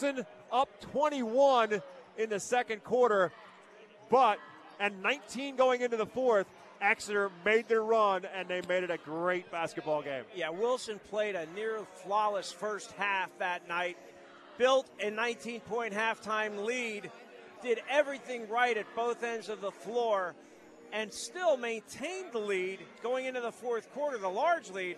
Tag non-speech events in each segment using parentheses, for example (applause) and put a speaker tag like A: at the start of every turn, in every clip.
A: Wilson up 21 in the second quarter, but and 19 going into the fourth. Exeter made their run and they made it a great basketball game.
B: Yeah, Wilson played a near flawless first half that night, built a 19 point halftime lead, did everything right at both ends of the floor, and still maintained the lead going into the fourth quarter, the large lead.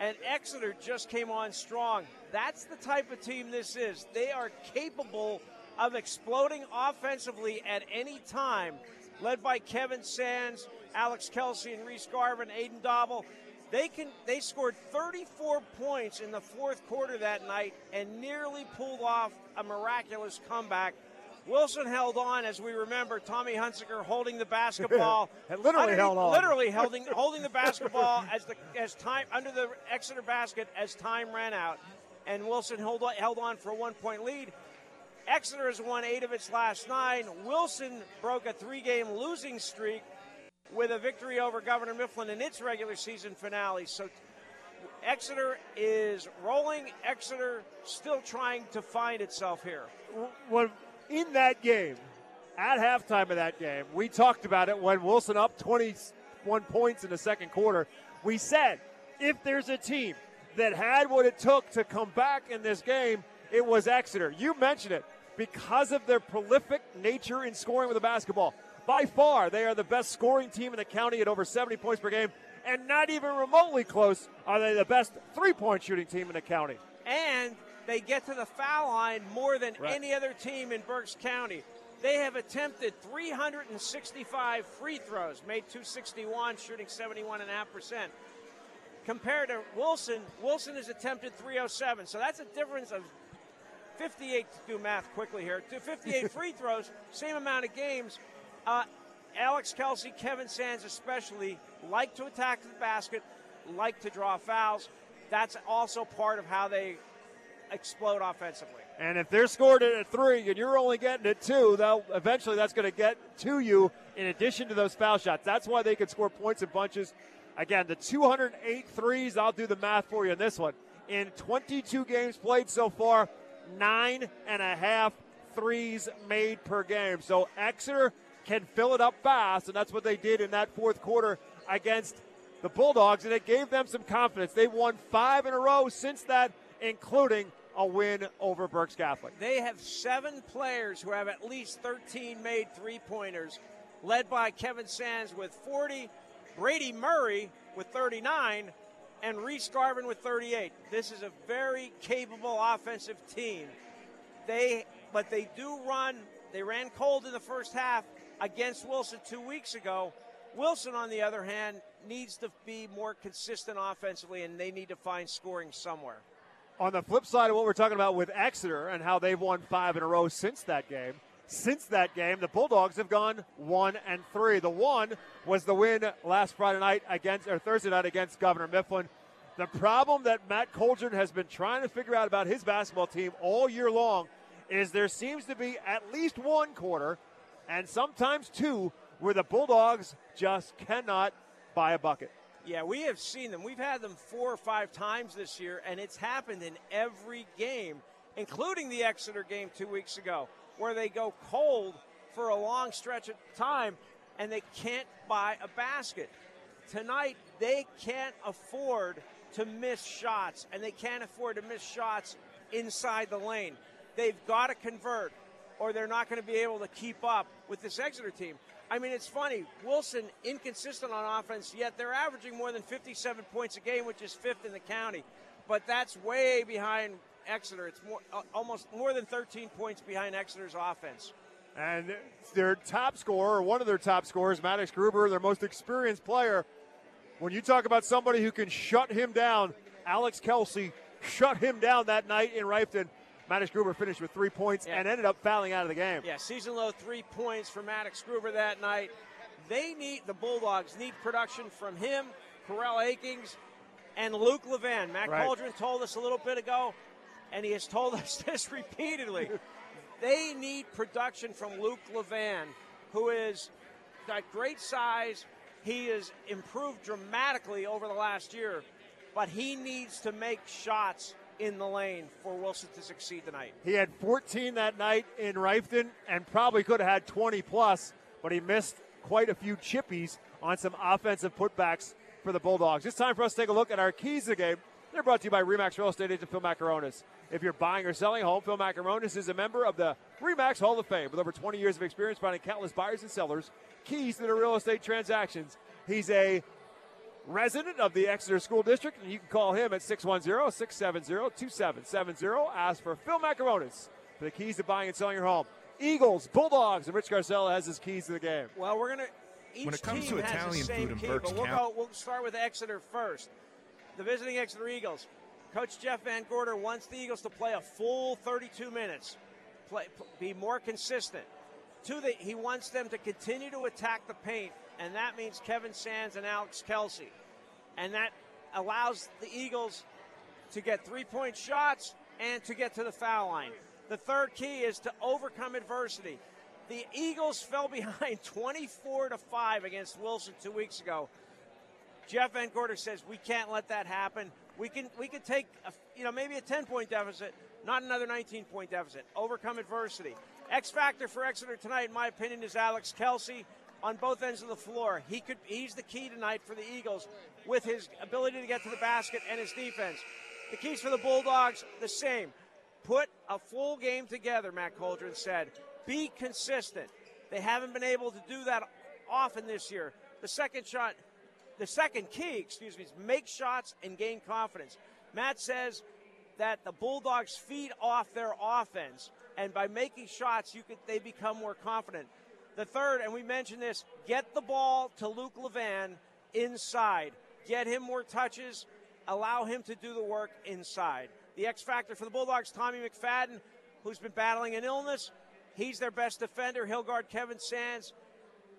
B: And Exeter just came on strong. That's the type of team this is. They are capable of exploding offensively at any time, led by Kevin Sands Alex Kelsey and Reese Garvin, Aiden Dauble. They can they scored 34 points in the fourth quarter that night and nearly pulled off a miraculous comeback. Wilson held on, as we remember, Tommy Hunsinger holding the (laughs) basketball.
A: literally held on.
B: Literally holding (laughs) holding the basketball as the as time under the Exeter basket as time ran out, and Wilson held on, held on for a one point lead. Exeter has won eight of its last nine. Wilson broke a three game losing streak with a victory over Governor Mifflin in its regular season finale. So Exeter is rolling. Exeter still trying to find itself here.
A: When in that game, at halftime of that game, we talked about it when Wilson up 21 points in the second quarter. We said if there's a team that had what it took to come back in this game, it was Exeter. You mentioned it because of their prolific nature in scoring with the basketball. By far, they are the best scoring team in the county at over 70 points per game, and not even remotely close are they the best three point shooting team in the county.
B: And they get to the foul line more than
A: right.
B: any other team in Berks County. They have attempted 365 free throws, made 261, shooting 71.5%. Compared to Wilson, Wilson has attempted 307. So that's a difference of 58 to do math quickly here. To 58 (laughs) free throws, same amount of games. Uh, Alex Kelsey, Kevin Sands especially, like to attack the basket, like to draw fouls. That's also part of how they explode offensively.
A: And if they're scored at three and you're only getting it two, they'll eventually that's going to get to you in addition to those foul shots. That's why they can score points in bunches. Again, the 208 threes, I'll do the math for you on this one. In 22 games played so far, nine and a half threes made per game. So Exeter can fill it up fast, and that's what they did in that fourth quarter against the Bulldogs, and it gave them some confidence. They won five in a row since that, including a win over Berks Catholic.
B: They have seven players who have at least 13 made three pointers, led by Kevin Sands with 40, Brady Murray with 39, and Reese Garvin with 38. This is a very capable offensive team. They, but they do run. They ran cold in the first half, against Wilson two weeks ago. Wilson, on the other hand, needs to be more consistent offensively, and they need to find scoring somewhere.
A: On the flip side of what we're talking about with Exeter and how they've won five in a row since that game, since that game, the Bulldogs have gone one and three. The one was the win last Friday night against or Thursday night against Governor Mifflin. The problem that Matt Coldren has been trying to figure out about his basketball team all year long is there seems to be at least one quarter and sometimes two where the Bulldogs just cannot buy a bucket.
B: Yeah, we have seen them. We've had them four or five times this year, and it's happened in every game, including the Exeter game two weeks ago, where they go cold for a long stretch of time and they can't buy a basket. Tonight, they can't afford to miss shots, and they can't afford to miss shots inside the lane. They've got to convert or they're not going to be able to keep up with this Exeter team. I mean, it's funny. Wilson inconsistent on offense, yet they're averaging more than 57 points a game, which is fifth in the county. But that's way behind Exeter. It's more, uh, almost more than 13 points behind Exeter's offense.
A: And their top scorer, or one of their top scorers, Maddox Gruber, their most experienced player. When you talk about somebody who can shut him down, Alex Kelsey shut him down that night in Reiffton. Maddox Gruber finished with three points yeah. and ended up fouling out of the game.
B: Yeah, season low three points for Maddox Gruber that night. They need the Bulldogs need production from him, Corell Akings, and Luke Levan. Matt right. Coldren told us a little bit ago, and he has told (laughs) us this repeatedly. they need production from Luke Levan, who is got great size. He has improved dramatically over the last year, but he needs to make shots in the lane for Wilson to succeed tonight.
A: He had 14 that night in Reiffton and probably could have had 20 plus, but he missed quite a few chippies on some offensive putbacks for the Bulldogs. It's time for us to take a look at our keys to the game. They're brought to you by Remax Real Estate agent Phil Macaronis. If you're buying or selling a home, Phil Macaronis is a member of the Remax Hall of Fame with over 20 years of experience finding countless buyers and sellers keys to their real estate transactions. He's a resident of the Exeter School District, and you can call him at 610 670 2770. Ask for Phil Macaronis for the keys to buying and selling your home. Eagles, Bulldogs, and Rich Scarcella has his keys to the game.
B: Well, we're going to.
C: When it comes to Italian food in
B: key,
C: Berks
B: we'll,
C: County-
B: go, we'll start with Exeter first. The visiting Exeter Eagles. Coach Jeff Van Gorder wants the Eagles to play a full 32 minutes, play, be more consistent. Two, that he wants them to continue to attack the paint, and that means Kevin Sands and Alex Kelsey. And that allows the Eagles to get three point shots and to get to the foul line. The third key is to overcome adversity. The Eagles (laughs) fell behind (laughs) 24 to 5 against Wilson two weeks ago. Jeff Van Gorder says we can't let that happen. We can we can take a, you know maybe a 10 point deficit, not another 19 point deficit. Overcome adversity. X factor for Exeter tonight, in my opinion, is Alex Kelsey on both ends of the floor. He could he's the key tonight for the Eagles with his ability to get to the basket and his defense. The keys for the Bulldogs the same. Put a full game together, Matt Coldren said. Be consistent. They haven't been able to do that often this year. The second shot the second key, excuse me, is make shots and gain confidence. Matt says that the Bulldogs feed off their offense, and by making shots, you could they become more confident. The third, and we mentioned this, get the ball to Luke Levan inside. Get him more touches, allow him to do the work inside. The X factor for the Bulldogs, Tommy McFadden, who's been battling an illness. He's their best defender. He'll guard Kevin Sands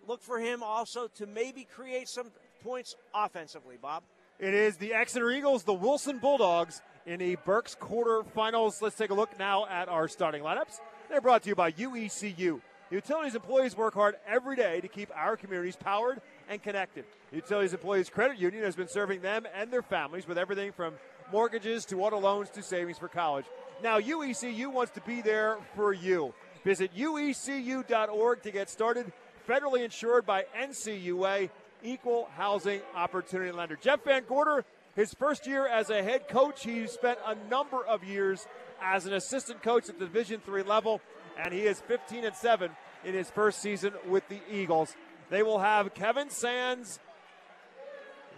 B: look for him also to maybe create some points offensively, Bob.
A: It is the Exeter Eagles, the Wilson Bulldogs in the Berks quarterfinals. Let's take a look now at our starting lineups. They're brought to you by UECU. Utilities employees work hard every day to keep our communities powered and connected. Utilities Employees Credit Union has been serving them and their families with everything from mortgages to auto loans to savings for college. Now, UECU wants to be there for you. Visit uecu.org to get started. Federally insured by NCUA, Equal Housing Opportunity Lender. Jeff Van Gorder, his first year as a head coach, he spent a number of years as an assistant coach at the Division three level, and he is 15 and 7 in his first season with the Eagles. They will have Kevin Sands,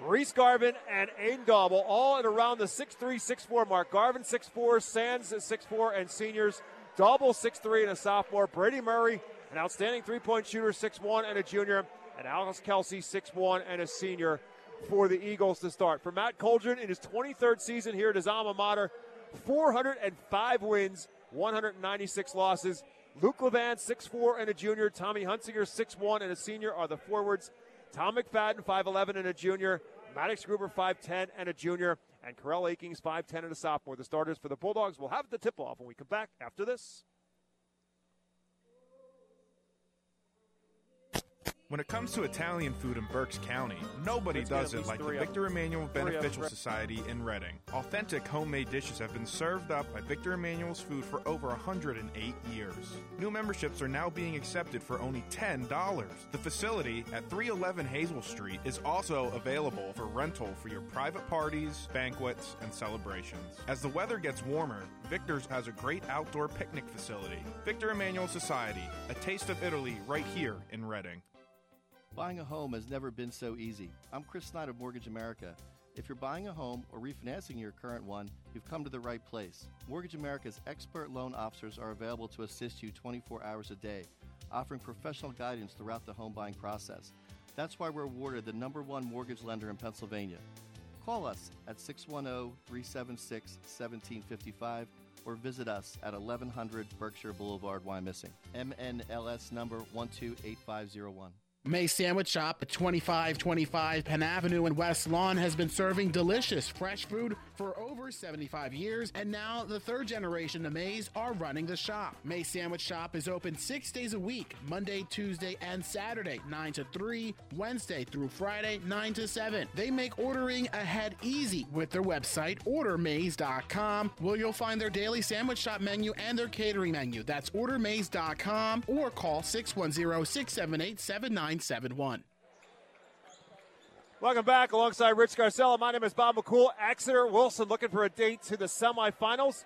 A: Reese Garvin, and Aiden Gobble all at around the 6'3, 6'4 mark. Garvin 6'4, Sands 6'4, and seniors. Gobble 6'3 and a sophomore. Brady Murray, an outstanding three point shooter, 6'1 and a junior. And Alex Kelsey, 6'1 and a senior for the Eagles to start. For Matt Coldren in his 23rd season here at his alma mater, 405 wins, 196 losses. Luke Levan, 6'4 and a junior. Tommy Hunsinger, 6'1 and a senior are the forwards. Tom McFadden, 5'11 and a junior. Maddox Gruber, 5'10 and a junior. And Corell Akings, 5'10 and a sophomore. The starters for the Bulldogs will have the tip off when we come back after this.
C: When it comes to Italian food in Berks County, nobody
A: Let's
C: does it like the
A: three of them.
C: Victor Emmanuel
A: Three of them.
C: Beneficial Society in Reading. Authentic homemade dishes have been served up by Victor Emmanuel's Food for over 108 years. New memberships are now being accepted for only $10. The facility at 311 Hazel Street is also available for rental for your private parties, banquets, and celebrations. As the weather gets warmer, Victor's has a great outdoor picnic facility. Victor Emmanuel Society, a taste of Italy right here in Reading.
D: Buying a home has never been so easy. I'm Chris Snyder of Mortgage America. If you're buying a home or refinancing your current one, you've come to the right place. Mortgage America's expert loan officers are available to assist you 24 hours a day, offering professional guidance throughout the home buying process. That's why we're awarded the number one mortgage lender in Pennsylvania. Call us at 610 376 1755 or visit us at 1100 Berkshire Boulevard, Wyomissing. MNLS number 128501.
E: May Sandwich Shop at 2525 Penn Avenue in West Lawn has been serving delicious fresh food for over 75 years, and now the third generation of Mays are running the shop. May Sandwich Shop is open six days a week Monday, Tuesday, and Saturday, 9 to 3, Wednesday through Friday, 9 to 7. They make ordering ahead easy with their website, ordermays.com, where you'll find their daily sandwich shop menu and their catering menu. That's ordermays.com or call 610 678 7971.
A: Welcome back alongside Rich Scarcella. My name is Bob McCool. Exeter Wilson looking for a date to the semifinals.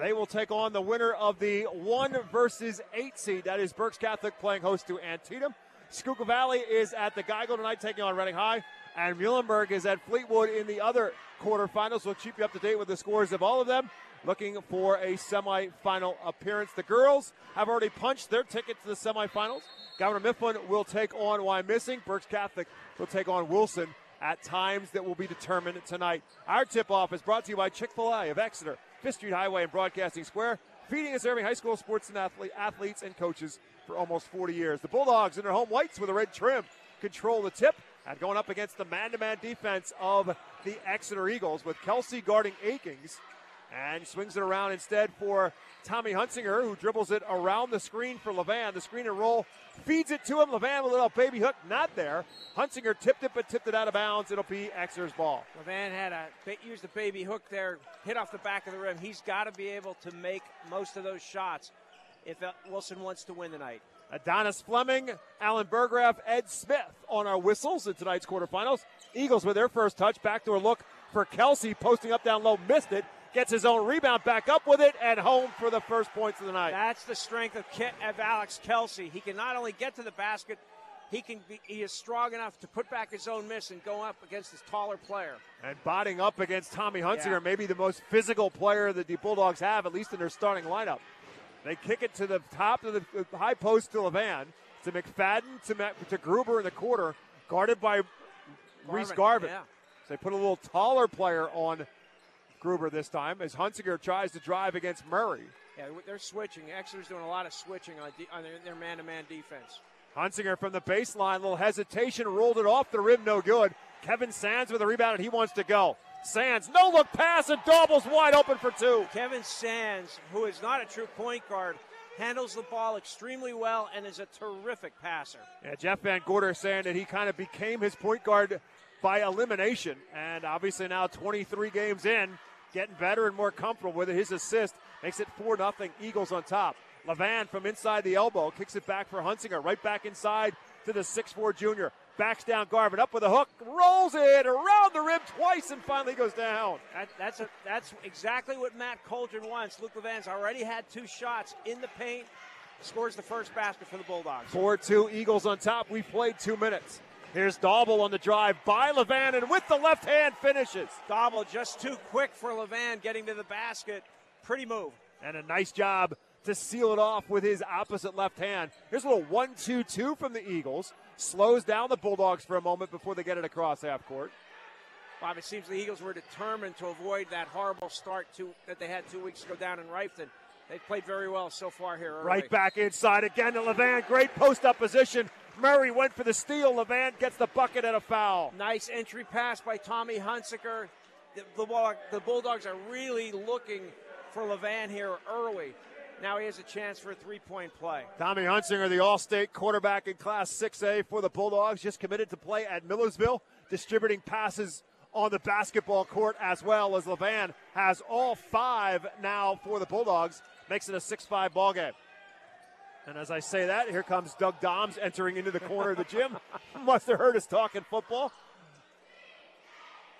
A: They will take on the winner of the one versus eight seed. That is Berks Catholic playing host to Antietam. Schuylkill Valley is at the Geigle tonight, taking on Reading High. And Muhlenberg is at Fleetwood in the other quarterfinals. We'll keep you up to date with the scores of all of them. Looking for a semifinal appearance. The girls have already punched their ticket to the semifinals. Governor Mifflin will take on Wyomissing. Berks Catholic will take on Wilson at times that will be determined tonight. Our tip off is brought to you by Chick fil A of Exeter, Fifth Street Highway and Broadcasting Square, feeding and serving high school sports and athlete, athletes and coaches for almost 40 years. The Bulldogs in their home whites with a red trim control the tip and going up against the man to man defense of the Exeter Eagles with Kelsey guarding Akings and swings it around instead for Tommy Hunsinger, who dribbles it around the screen for Levan. The screen and roll feeds it to him. Levan with a little baby hook, not there. Hunsinger tipped it, but tipped it out of bounds. It'll be Exeter's ball.
B: Levan had a used the baby hook there, hit off the back of the rim. He's got to be able to make most of those shots if uh, Wilson wants to win tonight.
A: Adonis Fleming, Alan Burgraff, Ed Smith on our whistles in tonight's quarterfinals. Eagles with their first touch. Backdoor look for Kelsey, posting up down low, missed it gets his own rebound back up with it and home for the first points of the night.
B: That's the strength of, of Alex Kelsey. He can not only get to the basket, he can be, he is strong enough to put back his own miss and go up against his taller player.
A: And botting up against Tommy Hunsinger, yeah. maybe the most physical player that the Bulldogs have, at least in their starting lineup. They kick it to the top of the high post to Levan, to McFadden, to, to Gruber in the quarter, guarded by Garvin. Reese Garvin.
B: Yeah.
A: So they put a little taller player on Gruber this time as Hunsinger tries to drive against Murray.
B: Yeah, they're switching. Exeter's doing a lot of switching on, de- on their man to man defense.
A: Hunsinger from the baseline, little hesitation, rolled it off the rim, no good. Kevin Sands with a rebound, and he wants to go. Sands, no look pass, and Dauble's wide open for two.
B: Kevin Sands, who is not a true point guard, handles the ball extremely well and is a terrific passer.
A: Yeah, Jeff Van Gorder saying that he kind of became his point guard by elimination, and obviously now 23 games in, getting better and more comfortable with it. His assist makes it 4 0. Eagles on top. Levan from inside the elbow kicks it back for Hunsinger. Right back inside to the 6'4 junior. Backs down Garvin up with a hook, rolls it around the rim twice, and finally goes down.
B: That, that's a, that's exactly what Matt Coldren wants. Luke Levan's already had two shots in the paint. Scores the first basket for the Bulldogs.
A: 4 2 Eagles on top. We've played two minutes. Here's Dauble on the drive by Levan, and with the left hand finishes.
B: Dauble just too quick for Levan getting to the basket. Pretty move.
A: And a nice job to seal it off with his opposite left hand. Here's a little 1 2 2 from the Eagles. Slows down the Bulldogs for a moment before they get it across half court.
B: Bob, it seems the Eagles were determined to avoid that horrible start to, that they had two weeks ago down in Reiffton. They've played very well so far here. Early.
A: Right back inside again to Levan. Great post up position. Murray went for the steal. Levan gets the bucket and a foul.
B: Nice entry pass by Tommy Hunsinger. The, the, the Bulldogs are really looking for Levan here early. Now he has a chance for a three point play.
A: Tommy Hunsinger, the All State quarterback in Class 6A for the Bulldogs, just committed to play at Millersville, distributing passes on the basketball court as well as Levan has all five now for the Bulldogs. Makes it a 6 5 ball game. And as I say that, here comes Doug Doms entering into the corner of the gym. (laughs) Must have heard us talking football.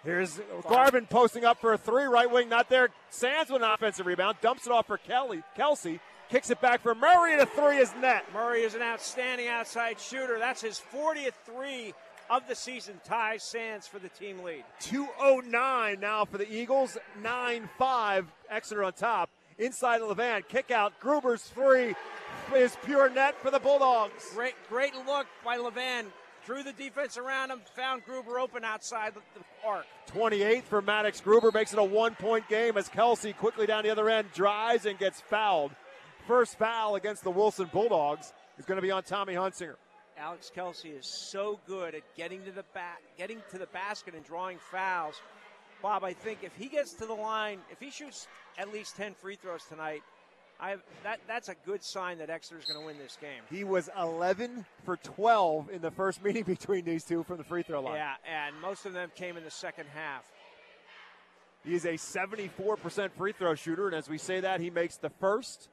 A: Here's Garvin posting up for a three, right wing, not there. Sands with an offensive rebound, dumps it off for Kelly. Kelsey kicks it back for Murray, and a three is net.
B: Murray is an outstanding outside shooter. That's his 40th three of the season. Ties Sands for the team lead.
A: 209 now for the Eagles. 9 5. Exeter on top. Inside of Levan. Kick out. Gruber's three is pure net for the Bulldogs.
B: Great, great look by Levan. Drew the defense around him, found Gruber open outside the, arc.
A: 28 for Maddox Gruber makes it a one point game as Kelsey quickly down the other end drives and gets fouled. First foul against the Wilson Bulldogs is going to be on Tommy Hunsinger.
B: Alex Kelsey is so good at getting to the back, getting to the basket and drawing fouls. Bob, I think if he gets to the line, if he shoots at least 10 free throws tonight, I that that's a good sign that Exeter is going to win this game.
A: He was 11 for 12 in the first (laughs) meeting between these two from the free throw line.
B: Yeah, and most of them came in the second half.
A: He's a 74% free throw shooter, and as we say that, he makes the first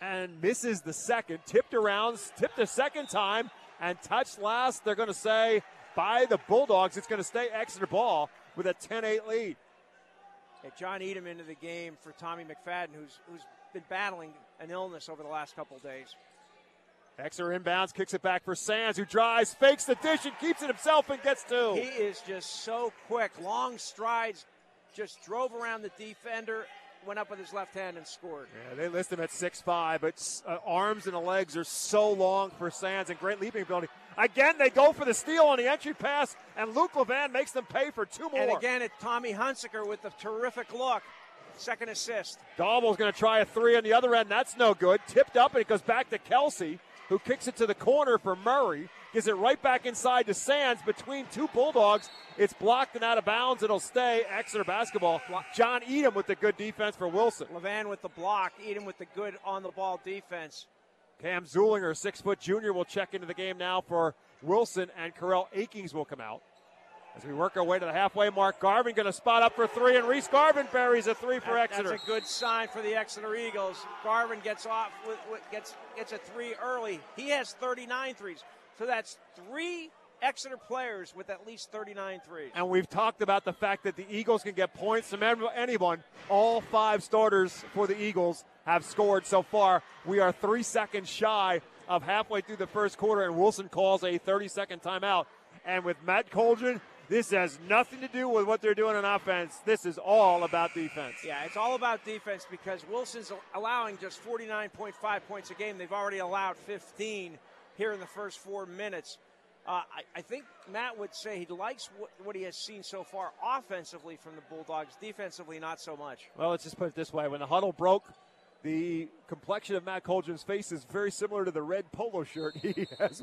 A: and misses the second. Tipped around, tipped the second time, and touched last. They're going to say by the Bulldogs. It's going to stay Exeter ball with a 10 8 lead.
B: Yeah, John Edom into the game for Tommy McFadden, who's, who's been battling an illness over the last couple days.
A: Exeter inbounds, kicks it back for Sands, who drives, fakes the dish, and keeps it himself and gets two.
B: He is just so quick. Long strides, just drove around the defender went up with his left hand and scored.
A: Yeah, they list him at six five, but uh, arms and the legs are so long for Sands and great leaping ability. Again, they go for the steal on the entry pass, and Luke Levan makes them pay for two more.
B: And again, it's Tommy Hunsinger with the terrific look. Second assist.
A: Dauble's going to try a three on the other end. That's no good. Tipped up, and it goes back to Kelsey, who kicks it to the corner for Murray. Gives it right back inside to Sands between two Bulldogs. It's blocked and out of bounds. It'll stay. Exeter basketball. John Edom with the good defense for Wilson.
B: Levan with the block. Edom with the good on the ball defense.
A: Cam Zulinger, six foot junior, will check into the game now for Wilson, and Carell Akings will come out. As we work our way to the halfway mark, Garvin going to spot up for three, and Reese Garvin buries a three for
B: that,
A: Exeter.
B: That's a good sign for the Exeter Eagles. Garvin gets off, with, with, gets gets a three early. He has 39 threes. So that's three Exeter players with at least 39 threes.
A: And we've talked about the fact that the Eagles can get points from anyone. All five starters for the Eagles have scored so far. We are three seconds shy of halfway through the first quarter, and Wilson calls a 30 second timeout. And with Matt Coldren, this has nothing to do with what they're doing on offense. This is all about defense.
B: Yeah, it's all about defense because Wilson's allowing just 49.5 points a game. They've already allowed 15 here in the first four minutes. Uh, I, I, think Matt would say he likes what, what, he has seen so far offensively from the Bulldogs, defensively, not so much.
A: Well, let's just put it this way when the huddle broke, the complexion of Matt Coldren's face is very similar to the red polo shirt he (laughs) has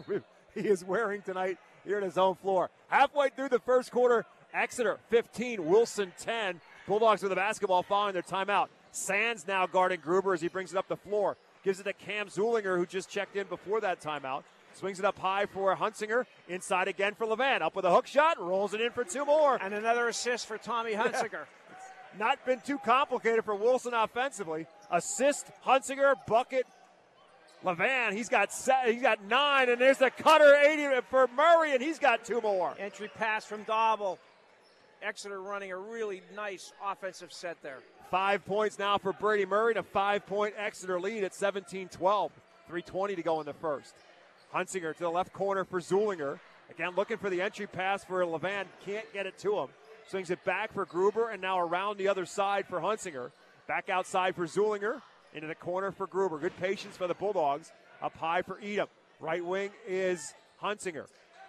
A: he is wearing tonight here at his own floor. Halfway through the first quarter, Exeter 15, Wilson 10. Bulldogs with the basketball following their timeout. Sands now guarding Gruber as he brings it up the floor. Gives it to Cam Zulinger, who just checked in before that timeout. Swings it up high for Hunsinger. Inside again for Levan. Up with a hook shot. Rolls it in for two more.
B: And another assist for Tommy Hunsinger.
A: Not been too complicated for Wilson offensively. Assist, Hunsinger, bucket. Levan, he's got set, he's got nine, and there's the cutter 80 for Murray, and he's got two more.
B: Entry pass from Dauble. Exeter running a really nice offensive set there.
A: Five points now for Brady Murray to five point Exeter lead at 17 12. 3.20 to go in the first. Hunsinger to the left corner for Zulinger. Again, looking for the entry pass for Levan. Can't get it to him. Swings it back for Gruber and now around the other side for Hunsinger. Back outside for Zulinger. Into the corner for Gruber. Good patience for the Bulldogs. Up high for Edom. Right wing is Hunsinger.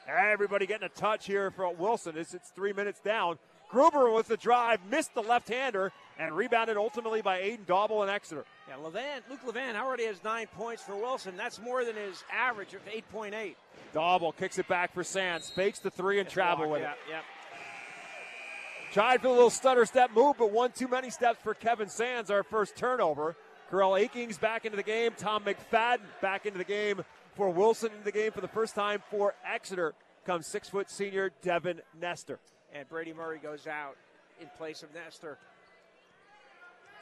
A: Everybody getting a touch here for Wilson. It's, it's three minutes down. Gruber with the drive, missed the left-hander, and rebounded ultimately by Aiden Dauble and Exeter.
B: Yeah, Levan, Luke Levan already has nine points for Wilson. That's more than his average of 8.8.
A: Dauble kicks it back for Sands, fakes the three and it's travel with
B: yeah,
A: it.
B: Yeah.
A: Tried for a little stutter step move, but one too many steps for Kevin Sands, our first turnover. Carell Akings back into the game. Tom McFadden back into the game for Wilson in the game for the first time for Exeter comes six foot senior Devin Nestor.
B: And Brady Murray goes out in place of Nestor.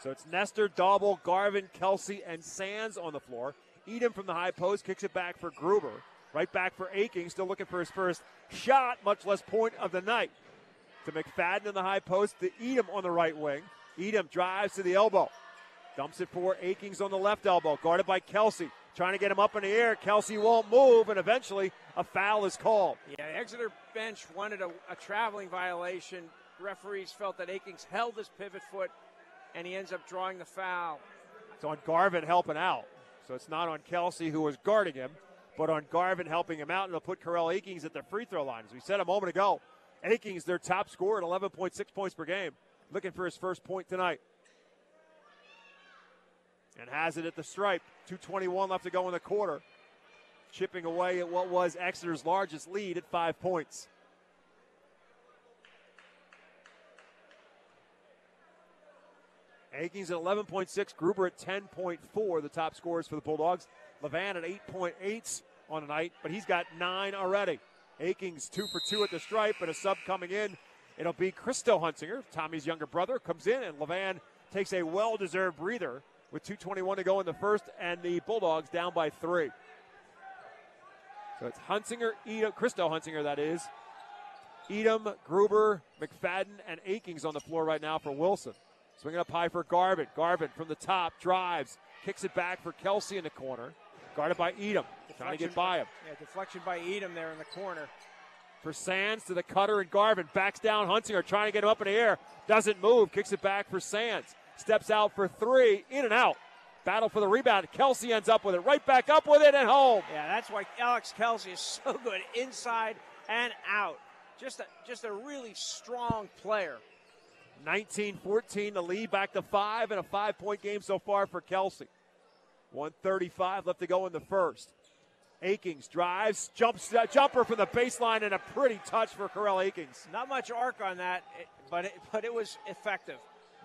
A: So it's Nestor, Dauble, Garvin, Kelsey, and Sands on the floor. Edom from the high post kicks it back for Gruber. Right back for Aking, still looking for his first shot, much less point of the night. To McFadden in the high post, to Edom on the right wing. Edom drives to the elbow. Dumps it for Akings on the left elbow, guarded by Kelsey. Trying to get him up in the air. Kelsey won't move, and eventually a foul is called.
B: Yeah, the Exeter bench wanted a, a traveling violation. Referees felt that Akings held his pivot foot, and he ends up drawing the foul.
A: It's on Garvin helping out. So it's not on Kelsey, who was guarding him, but on Garvin helping him out, and it'll put Carell Akings at the free throw line. As we said a moment ago, Akings, their top scorer at 11.6 points per game, looking for his first point tonight. and has it at the stripe. 221 left to go in the quarter. Chipping away at what was Exeter's largest lead at five points. Akings at 11.6, Gruber at 10.4, the top scorers for the Bulldogs. Levan at 8.8 on the night, but he's got nine already. Akings two for two at the stripe, and a sub coming in. It'll be Christo Hunsinger, Tommy's younger brother, comes in, and Levan takes a well deserved breather with 2.21 to go in the first, and the Bulldogs down by three. So it's Hunsinger, Edom, Christo Hunsinger, that is. Edom, Gruber, McFadden, and Akings on the floor right now for Wilson. Swinging up high for Garvin. Garvin from the top drives, kicks it back for Kelsey in the corner. Guarded by Edom, trying to get by him.
B: Yeah, deflection by Edom there in the corner.
A: For Sands to the cutter and Garvin backs down Hunsinger, trying to get him up in the air. Doesn't move, kicks it back for Sands. Steps out for three, in and out. Battle for the rebound. Kelsey ends up with it, right back up with it and home.
B: Yeah, that's why Alex Kelsey is (laughs) so good inside and out. Just a, just a really strong player.
A: 19 14, the lead back to five, and a five point game so far for Kelsey. 135 left to go in the first. Akings drives, jumps, uh, jumper from the baseline, and a pretty touch for Corell Akings.
B: Not much arc on that, but it, but it was effective.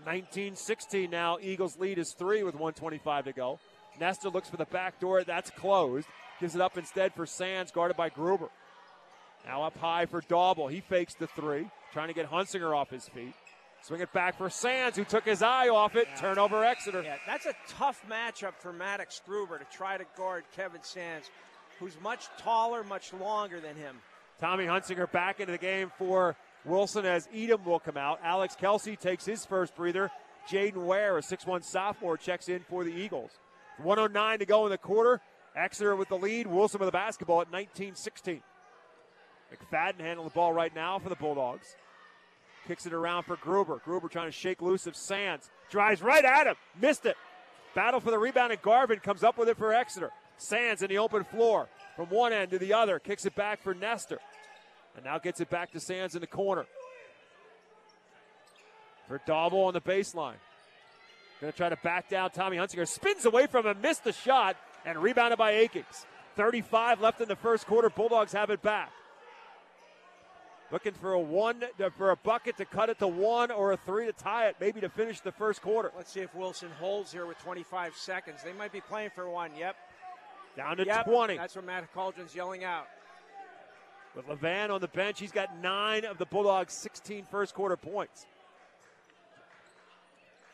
A: 19 16 now. Eagles lead is three with 125 to go. Nestor looks for the back door. That's closed. Gives it up instead for Sands, guarded by Gruber. Now up high for Dauble. He fakes the three, trying to get Hunsinger off his feet. Swing it back for Sands, who took his eye off it. Yeah. Turnover Exeter.
B: Yeah, that's a tough matchup for Maddox Gruber to try to guard Kevin Sands, who's much taller, much longer than him.
A: Tommy Hunsinger back into the game for Wilson as Edom will come out. Alex Kelsey takes his first breather. Jaden Ware, a 6'1 sophomore, checks in for the Eagles. 109 to go in the quarter. Exeter with the lead. Wilson with the basketball at 19 16. McFadden handling the ball right now for the Bulldogs. Kicks it around for Gruber. Gruber trying to shake loose of Sands. Drives right at him. Missed it. Battle for the rebound, and Garvin comes up with it for Exeter. Sands in the open floor from one end to the other. Kicks it back for Nestor. And now gets it back to Sands in the corner. For Dauble on the baseline. Going to try to back down Tommy Hunsinger. Spins away from him, missed the shot, and rebounded by Akings. 35 left in the first quarter. Bulldogs have it back. Looking for a one for a bucket to cut it to one or a three to tie it, maybe to finish the first quarter.
B: Let's see if Wilson holds here with 25 seconds. They might be playing for one. Yep.
A: Down to
B: yep.
A: 20.
B: That's what Matt Coldren's yelling out.
A: With Levan on the bench, he's got nine of the Bulldogs' 16 first quarter points.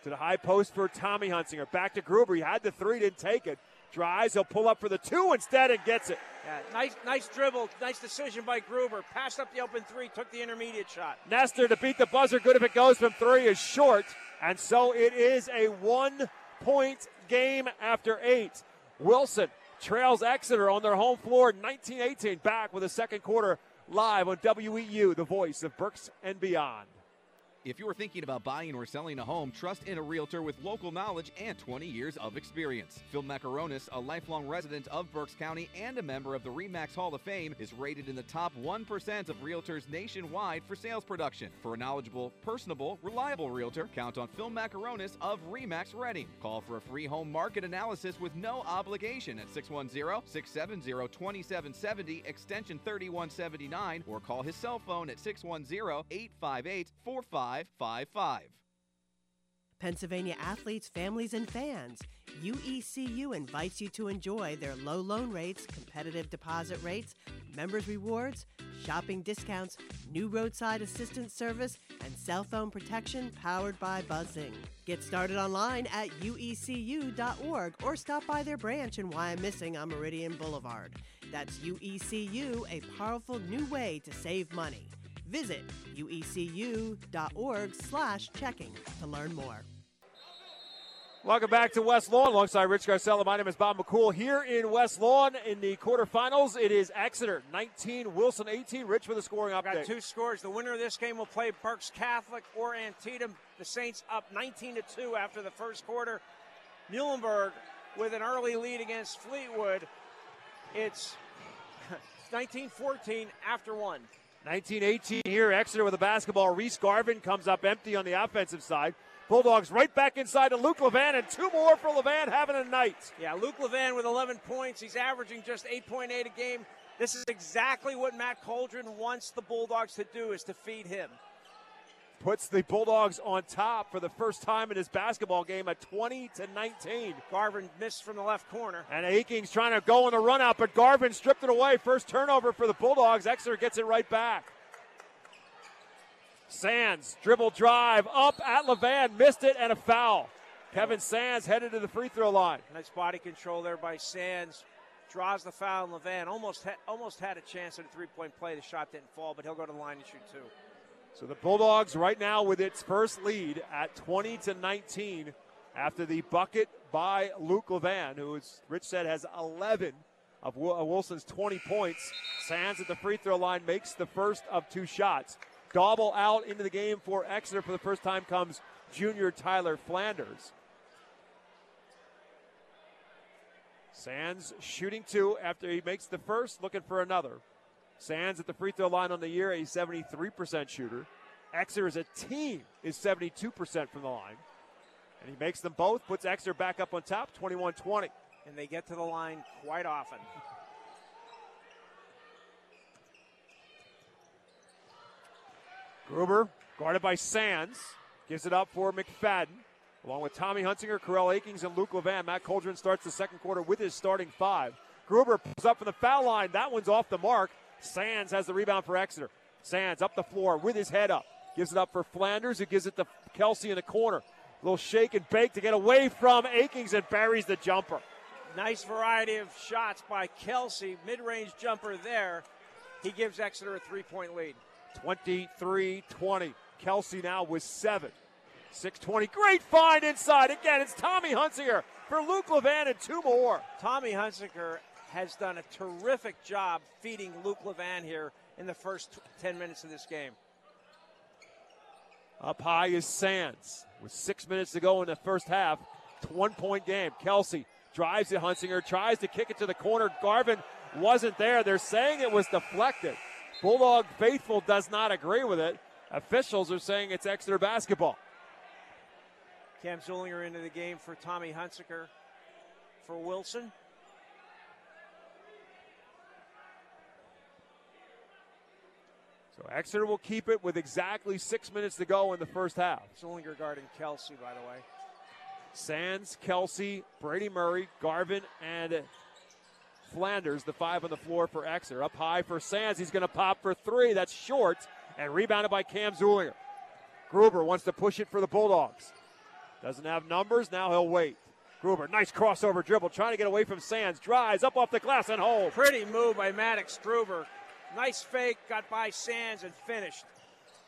A: To the high post for Tommy Hunsinger. Back to Gruber. He had the three, didn't take it. Drives, he'll pull up for the two instead and gets it.
B: Yeah, nice, nice dribble, nice decision by Gruber. Passed up the open three, took the intermediate shot.
A: Nestor to beat the buzzer. Good if it goes from three is short, and so it is a one-point game after eight. Wilson trails Exeter on their home floor, 19-18. Back with a second quarter live on WEEU, the voice of Berks and beyond.
F: If you're thinking about buying or selling a home, trust in a realtor with local knowledge and 20 years of experience. Phil Macaronis, a lifelong resident of Berks County and a member of the REMAX Hall of Fame, is rated in the top 1% of realtors nationwide for sales production. For a knowledgeable, personable, reliable realtor, count on Phil Macaronis of REMAX Reading. Call for a free home market analysis with no obligation at 610-670-2770 extension 3179 or call his cell phone at 610-858 45 555.
G: Pennsylvania athletes, families, and fans. UECU invites you to enjoy their low loan rates, competitive deposit rates, members' rewards, shopping discounts, new roadside assistance service, and cell phone protection powered by Buzzing. Get started online at uecu.org or stop by their branch in Wyomissing on Meridian Boulevard. That's UECU, a powerful new way to save money. Visit uecu.org slash checking to learn more.
A: Welcome back to West Lawn alongside Rich Scarcella. My name is Bob McCool here in West Lawn in the quarterfinals. It is Exeter 19, Wilson 18. Rich with a scoring update.
B: Got two scores. The winner of this game will play Berks Catholic or Antietam. The Saints up 19 to 2 after the first quarter. Muhlenberg with an early lead against Fleetwood. It's (laughs) 19 14 after one.
A: 1918 here, Exeter with a basketball. Reese Garvin comes up empty on the offensive side. Bulldogs right back inside to Luke Levan, and two more for Levan having a night.
B: Yeah, Luke Levan with 11 points. He's averaging just 8.8 a game. This is exactly what Matt Coldren wants the Bulldogs to do is to feed him.
A: Puts the Bulldogs on top for the first time in his basketball game at 20 to 19.
B: Garvin missed from the left corner.
A: And Akings trying to go in the run out, but Garvin stripped it away. First turnover for the Bulldogs. Exeter gets it right back. Sands, dribble drive up at Levan, missed it, and a foul. Kevin Sands headed to the free throw line.
B: Nice body control there by Sands. Draws the foul, and Levan almost ha- almost had a chance at a three point play. The shot didn't fall, but he'll go to the line and shoot two.
A: So the Bulldogs right now with its first lead at 20 to 19 after the bucket by Luke Levan, who, as Rich said, has 11 of uh, Wilson's 20 points. Sands at the free throw line makes the first of two shots. Dauble out into the game for Exeter for the first time comes junior Tyler Flanders. Sands shooting two after he makes the first, looking for another. Sands at the free throw line on the year, a 73% shooter. Exeter as a team is 72% from the line. And he makes them both, puts Exeter back up on top, 21 20.
B: And they get to the line quite often.
A: Gruber, guarded by Sands, gives it up for McFadden. Along with Tommy Hunsinger, Corell Akings, and Luke Levan, Matt Coldren starts the second quarter with his starting five. Gruber pulls up from the foul line. That one's off the mark. Sands has the rebound for Exeter. Sands up the floor with his head up. Gives it up for Flanders, who gives it to Kelsey in the corner. A little shake and bake to get away from Akings and buries the jumper.
B: Nice variety of shots by Kelsey. Mid range jumper there. He gives Exeter a three point lead.
A: 23 20. Kelsey now with seven. 620. Great find inside. Again, it's Tommy Hunsinger for Luke Levan and two more.
B: Tommy Hunsinger has done a terrific job feeding Luke Levan here in the first 10 minutes of this game.
A: Up high is Sands with six minutes to go in the first half. One point game. Kelsey drives to Hunsinger, tries to kick it to the corner. Garvin wasn't there. They're saying it was deflected. Bulldog faithful does not agree with it. Officials are saying it's Exeter basketball.
B: Cam Zulinger into the game for Tommy Hunsinger for Wilson.
A: Exeter will keep it with exactly six minutes to go in the first half.
B: Zulinger guarding Kelsey, by the way.
A: Sands, Kelsey, Brady Murray, Garvin, and Flanders, the five on the floor for Exeter. Up high for Sands. He's going to pop for three. That's short and rebounded by Cam Zulinger. Gruber wants to push it for the Bulldogs. Doesn't have numbers. Now he'll wait. Gruber, nice crossover dribble, trying to get away from Sands. Drives up off the glass and holds.
B: Pretty move by Maddox Gruber. Nice fake, got by Sands and finished.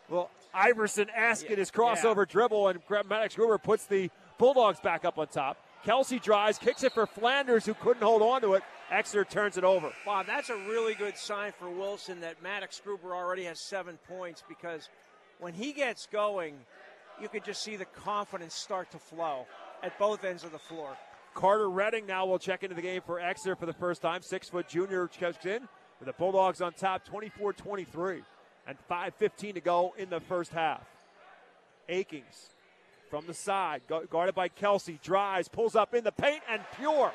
A: Well, Iverson asking his crossover yeah. dribble, and Maddox Gruber puts the Bulldogs back up on top. Kelsey drives, kicks it for Flanders, who couldn't hold on to it. Exeter turns it over.
B: Wow, that's a really good sign for Wilson that Maddox Gruber already has seven points because when he gets going, you can just see the confidence start to flow at both ends of the floor.
A: Carter Redding now will check into the game for Exeter for the first time. Six foot junior checks in with the Bulldogs on top 24 23 and 5.15 to go in the first half. Akings from the side, guarded by Kelsey, drives, pulls up in the paint, and pure.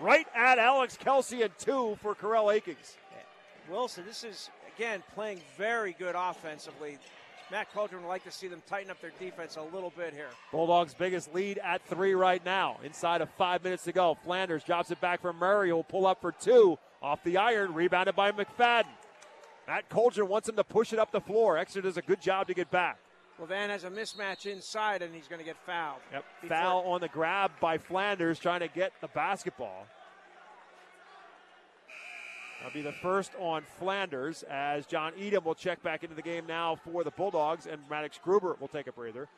A: Right at Alex Kelsey and two for Corell Akings.
B: Wilson, this is, again, playing very good offensively. Matt Coldren would like to see them tighten up their defense a little bit here.
A: Bulldogs' biggest lead at three right now. Inside of five minutes to go. Flanders drops it back for Murray, who will pull up for two. Off the iron, rebounded by McFadden. Matt Coldren wants him to push it up the floor. Exeter does a good job to get back.
B: Levan has a mismatch inside, and he's going to get fouled.
A: Yep. Foul on the grab by Flanders, trying to get the basketball. That'll be the first on Flanders as John Edom will check back into the game now for the Bulldogs, and Maddox Gruber will take a breather.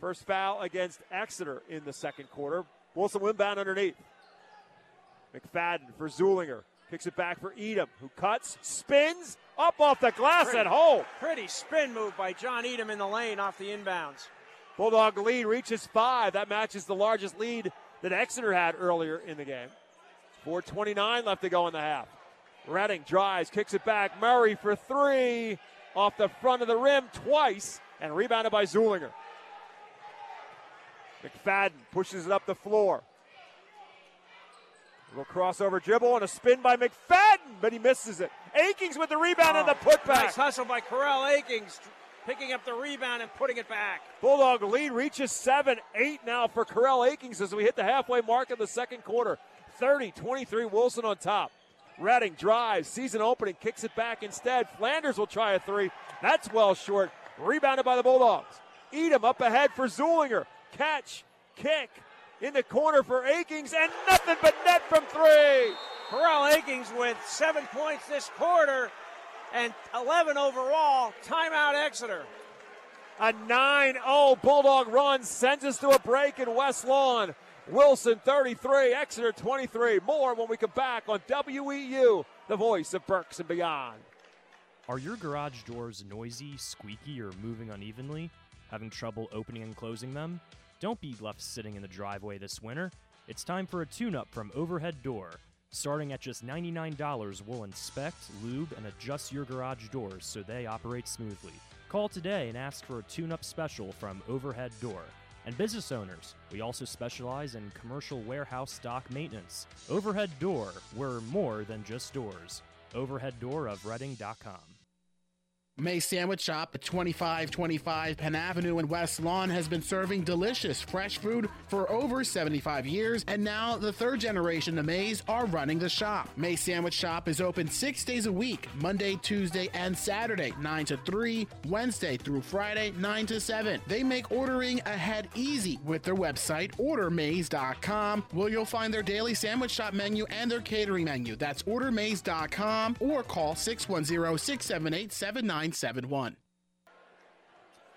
A: First foul against Exeter in the second quarter. Wilson Wimbound underneath. McFadden for Zulinger. Kicks it back for Edom, who cuts, spins, up off the glass
B: pretty,
A: and home.
B: Pretty spin move by John Edom in the lane off the inbounds.
A: Bulldog lead reaches five. That matches the largest lead that Exeter had earlier in the game. 4.29 left to go in the half. Redding drives, kicks it back. Murray for three off the front of the rim twice and rebounded by Zulinger. McFadden pushes it up the floor. Little crossover dribble and a spin by McFadden, but he misses it. Akings with the rebound and the oh, putback.
B: Nice hustle by Corral Akings, picking up the rebound and putting it back.
A: Bulldog lead reaches 7 8 now for Corral Akings as we hit the halfway mark of the second quarter. 30 23 Wilson on top. Redding drives, season opening, kicks it back instead. Flanders will try a three. That's well short. Rebounded by the Bulldogs. Edom up ahead for Zulinger. Catch, kick in the corner for Akings, and nothing but net from three.
B: Corral Akings with seven points this quarter and 11 overall. Timeout Exeter.
A: A 9 0 Bulldog run sends us to a break in West Lawn. Wilson 33, Exeter 23. More when we come back on WEEU, the voice of Berks and beyond.
H: Are your garage doors noisy, squeaky, or moving unevenly? Having trouble opening and closing them? Don't be left sitting in the driveway this winter. It's time for a tune up from Overhead Door. Starting at just $99, we'll inspect, lube, and adjust your garage doors so they operate smoothly. Call today and ask for a tune up special from Overhead Door. And business owners, we also specialize in commercial warehouse stock maintenance. Overhead Door, we're more than just doors. OverheadDoorofReading.com.
E: May Sandwich Shop at 2525 Penn Avenue in West Lawn has been serving delicious fresh food for over 75 years, and now the third generation of Mays are running the shop. May Sandwich Shop is open six days a week Monday, Tuesday, and Saturday, 9 to 3, Wednesday through Friday, 9 to 7. They make ordering ahead easy with their website, ordermays.com, where you'll find their daily sandwich shop menu and their catering menu. That's ordermays.com or call 610 678 7971.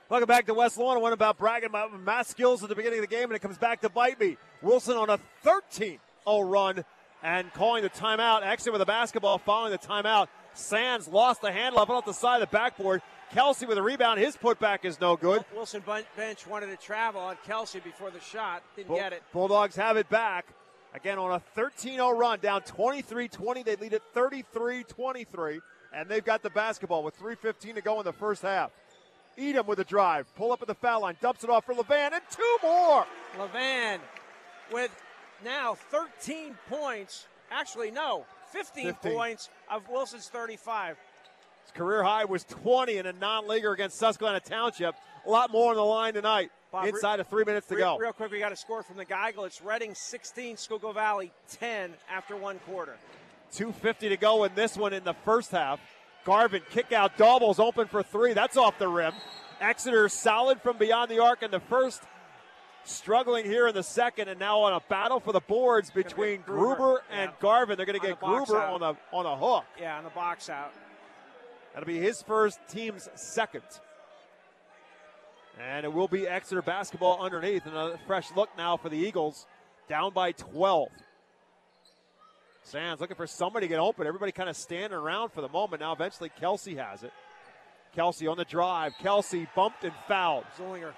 A: Welcome back to West Lawn. I went about bragging about my math skills at the beginning of the game, and it comes back to bite me. Wilson on a 13 0 run and calling the timeout. Exit with the basketball following the timeout. Sands lost the handle up off the side of the backboard. Kelsey with a rebound. His putback is no good.
B: Wilson bench wanted to travel on Kelsey before the shot. Didn't
A: Bull-
B: get it.
A: Bulldogs have it back. Again, on a 13 0 run, down 23 20. They lead it 33 23, and they've got the basketball with 3.15 to go in the first half. Edom with a drive, pull up at the foul line, dumps it off for Levan, and two more.
B: Levan with now 13 points. Actually, no, 15,
A: 15.
B: points of Wilson's 35.
A: His career high was 20 in a non leaguer against Susquehanna Township. A lot more on the line tonight.
B: Bob,
A: Inside of three minutes to
B: real,
A: go.
B: Real quick, we got a score from the Geigle. It's Reading 16, Schuylkill Valley 10 after one quarter.
A: 250 to go in this one in the first half. Garvin kick out doubles open for three. That's off the rim. Exeter solid from beyond the arc in the first, struggling here in the second, and now on a battle for the boards between
B: Gruber,
A: Gruber and
B: yeah.
A: Garvin. They're going to get Gruber
B: out.
A: on the on a hook.
B: Yeah, on the box out.
A: That'll be his first, team's second. And it will be Exeter basketball underneath. And a fresh look now for the Eagles, down by 12. Sands looking for somebody to get open. Everybody kind of standing around for the moment. Now eventually Kelsey has it. Kelsey on the drive. Kelsey bumped and fouled.
B: Zollinger.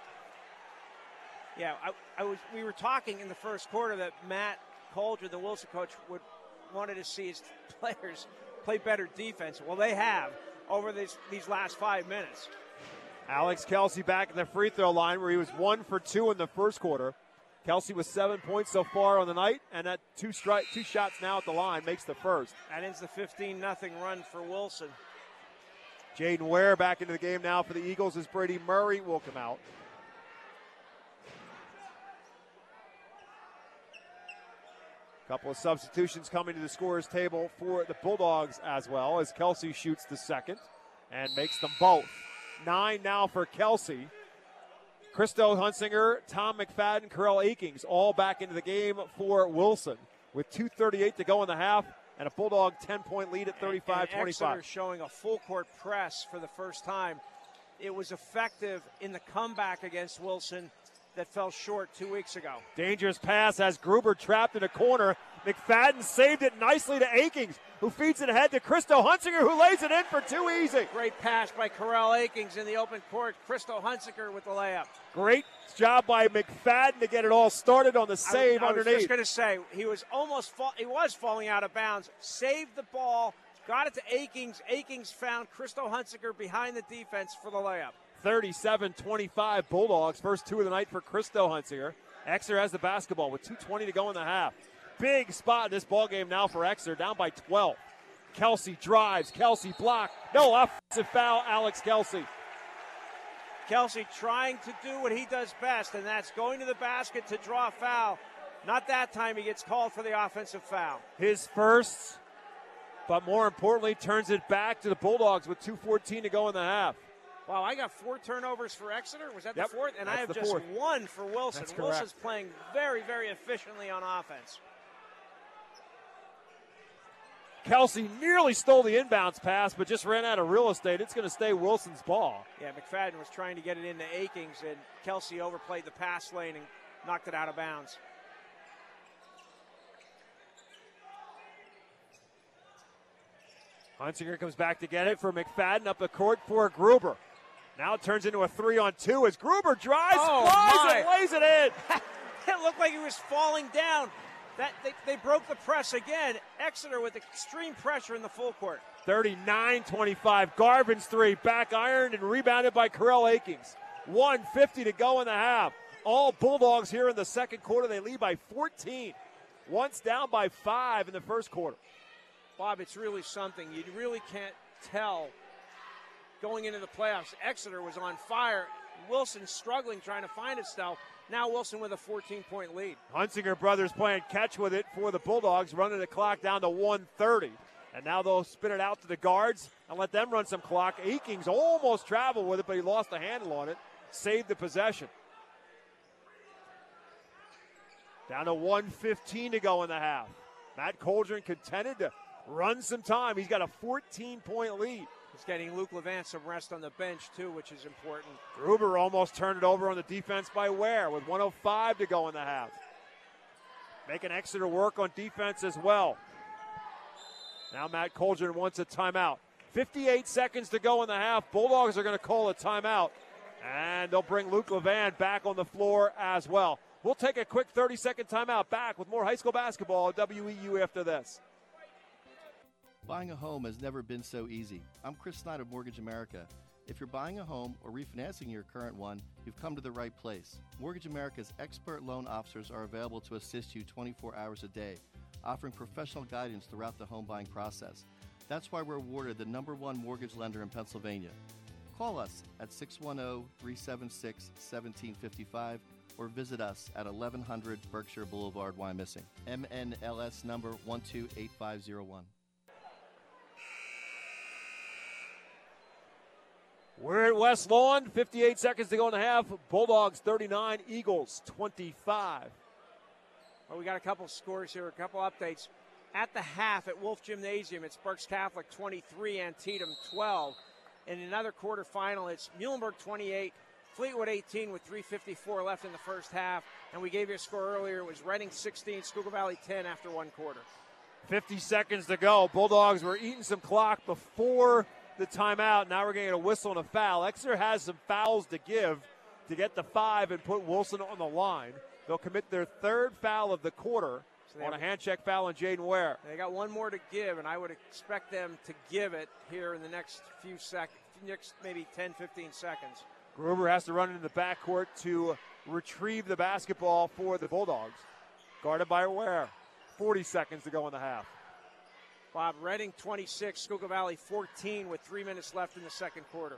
B: Yeah, I, I was. We were talking in the first quarter that Matt Coldren, the Wilson coach, would wanted to see his (laughs) players play better defense. Well, they have over these these last five minutes.
A: Alex Kelsey back at the free throw line where he was one for two in the first quarter. Kelsey with seven points so far on the night, and that two strike, two shots now at the line makes the first.
B: That ends the 15 nothing run for Wilson.
A: Jaden Ware back into the game now for the Eagles as Brady Murray will come out. A couple of substitutions coming to the scorers table for the Bulldogs as well as Kelsey shoots the second and makes them both. Nine now for Kelsey. Christo Hunsinger, Tom McFadden, Carell Akings all back into the game for Wilson with 2.38 to go in the half and a Bulldog 10 point lead at 35
B: And
A: 25.
B: Exeter showing a full court press for the first time. It was effective in the comeback against Wilson that fell short two weeks ago.
A: Dangerous pass as Gruber trapped in a corner. McFadden saved it nicely to Akings, who feeds it ahead to Christo Hunsinger, who lays it in for two easy.
B: Great pass by Corell Akings in the open court. Christo Hunsinger with the layup.
A: Great job by McFadden to get it all started on the save
B: I, I was just going to say he was almost fall, he was falling out of bounds. Saved the ball, got it to Akings. Akings found Christo Hunsinger behind the defense for the layup.
A: 37 25 Bulldogs. First two of the night for Christo Hunsinger. Exeter has the basketball with 2.20 to go in the half. Big spot in this ball game now for Exeter, down by 12. Kelsey drives. Kelsey block. No offensive foul, Alex Kelsey.
B: Kelsey trying to do what he does best, and that's going to the basket to draw a foul. Not that time he gets called for the offensive foul.
A: His first, but more importantly, turns it back to the Bulldogs with 2.14 to go in the half.
B: Wow, I got four turnovers for Exeter. Was that
A: yep,
B: the fourth? And I have just
A: fourth.
B: one for Wilson. Wilson's playing very, very efficiently on offense.
A: Kelsey nearly stole the inbounds pass, but just ran out of real estate. It's going to stay Wilson's ball.
B: Yeah, McFadden was trying to get it into Akings, and Kelsey overplayed the pass lane and knocked it out of bounds.
A: Hunsinger comes back to get it for McFadden up the court for Gruber. Now it turns into a three on two as Gruber drives,
B: oh,
A: flies,
B: my.
A: and lays it in. (laughs)
B: it looked like he was falling down. That they, they, broke the press again. Exeter with extreme pressure in the full court.
A: 39-25. Garvin's three back ironed and rebounded by Corell Akings. 150 to go in the half. All Bulldogs here in the second quarter. They lead by 14. Once down by five in the first quarter.
B: Bob, it's really something. You really can't tell going into the playoffs. Exeter was on fire. Wilson struggling trying to find itself. Now Wilson with a 14 point lead.
A: Hunsinger brothers playing catch with it for the Bulldogs, running the clock down to 130. And now they'll spin it out to the guards and let them run some clock. Akings almost traveled with it, but he lost the handle on it. Saved the possession. Down to 115 to go in the half. Matt Coldren contented to run some time. He's got a 14 point lead.
B: He's getting Luke Levan some rest on the bench, too, which is important.
A: Gruber almost turned it over on the defense by Ware with 105 to go in the half. Making Exeter work on defense as well. Now Matt Coldren wants a timeout. 58 seconds to go in the half. Bulldogs are going to call a timeout, and they'll bring Luke Levan back on the floor as well. We'll take a quick 30 second timeout back with more high school basketball at WEEU after this.
D: Buying a home has never been so easy. I'm Chris Snyder of Mortgage America. If you're buying a home or refinancing your current one, you've come to the right place. Mortgage America's expert loan officers are available to assist you 24 hours a day, offering professional guidance throughout the home buying process. That's why we're awarded the number one mortgage lender in Pennsylvania. Call us at 610 376 1755 or visit us at 1100 Berkshire Boulevard, Wyomissing. NMLS number 128501.
A: We're at West Lawn. 58 seconds to go in the half. Bulldogs 39, Eagles 25.
B: Well, we got a couple scores here, a couple updates. At the half at Wolf Gymnasium, it's Berks Catholic 23, Antietam 12. In another quarterfinal, it's Muhlenberg 28, Fleetwood 18 with 3.54 left in the first half. And we gave you a score earlier. It was Reading 16, Schuylkill Valley 10 after one quarter.
A: 50 seconds to go. Bulldogs were eating some clock before the timeout. Now we're going to get a whistle and a foul. Exeter has some fouls to give to get the five and put Wilson on the line. They'll commit their third foul of the quarter so on a hand check foul on Jaden Ware.
B: They got one more to give, and I would expect them to give it here in the next few seconds, next maybe 10, 15 seconds.
A: Gruber has to run into the backcourt to retrieve the basketball for the Bulldogs. Guarded by Ware. 40 seconds to go in the half.
B: Bob Reading 26, Schuylkill Valley 14 with three minutes left in the second quarter.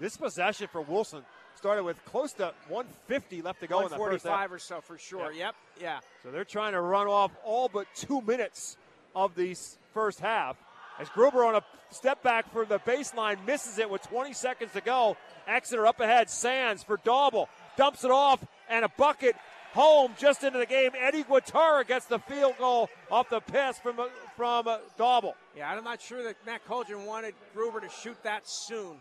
A: This possession for Wilson started with close to 150 left to go in the first half.
B: or so for sure. Yep. yep, yeah.
A: So they're trying to run off all but two minutes of the first half. As Gruber on a step back for the baseline misses it with 20 seconds to go. Exeter up ahead. Sands for Dauble. Dumps it off and a bucket home just into the game. Eddie Guatara gets the field goal off the pass from from uh, Dauble.
B: Yeah, I'm not sure that Matt Coldren wanted Gruber to shoot that soon.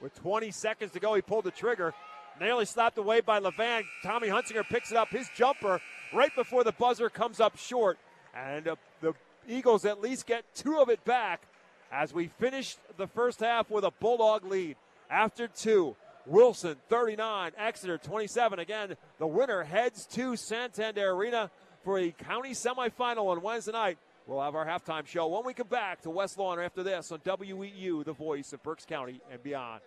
A: With 20 seconds to go, he pulled the trigger. Nearly slapped away by Levan. Tommy Hunsinger picks it up. His jumper right before the buzzer comes up short. And uh, the Eagles at least get two of it back as we finish the first half with a Bulldog lead. After two, Wilson 39, Exeter 27. Again, the winner heads to Santander Arena for a county semifinal on Wednesday night. We'll have our halftime show when we come back to West Lawn after this on WEEU, the voice of Berks County and beyond.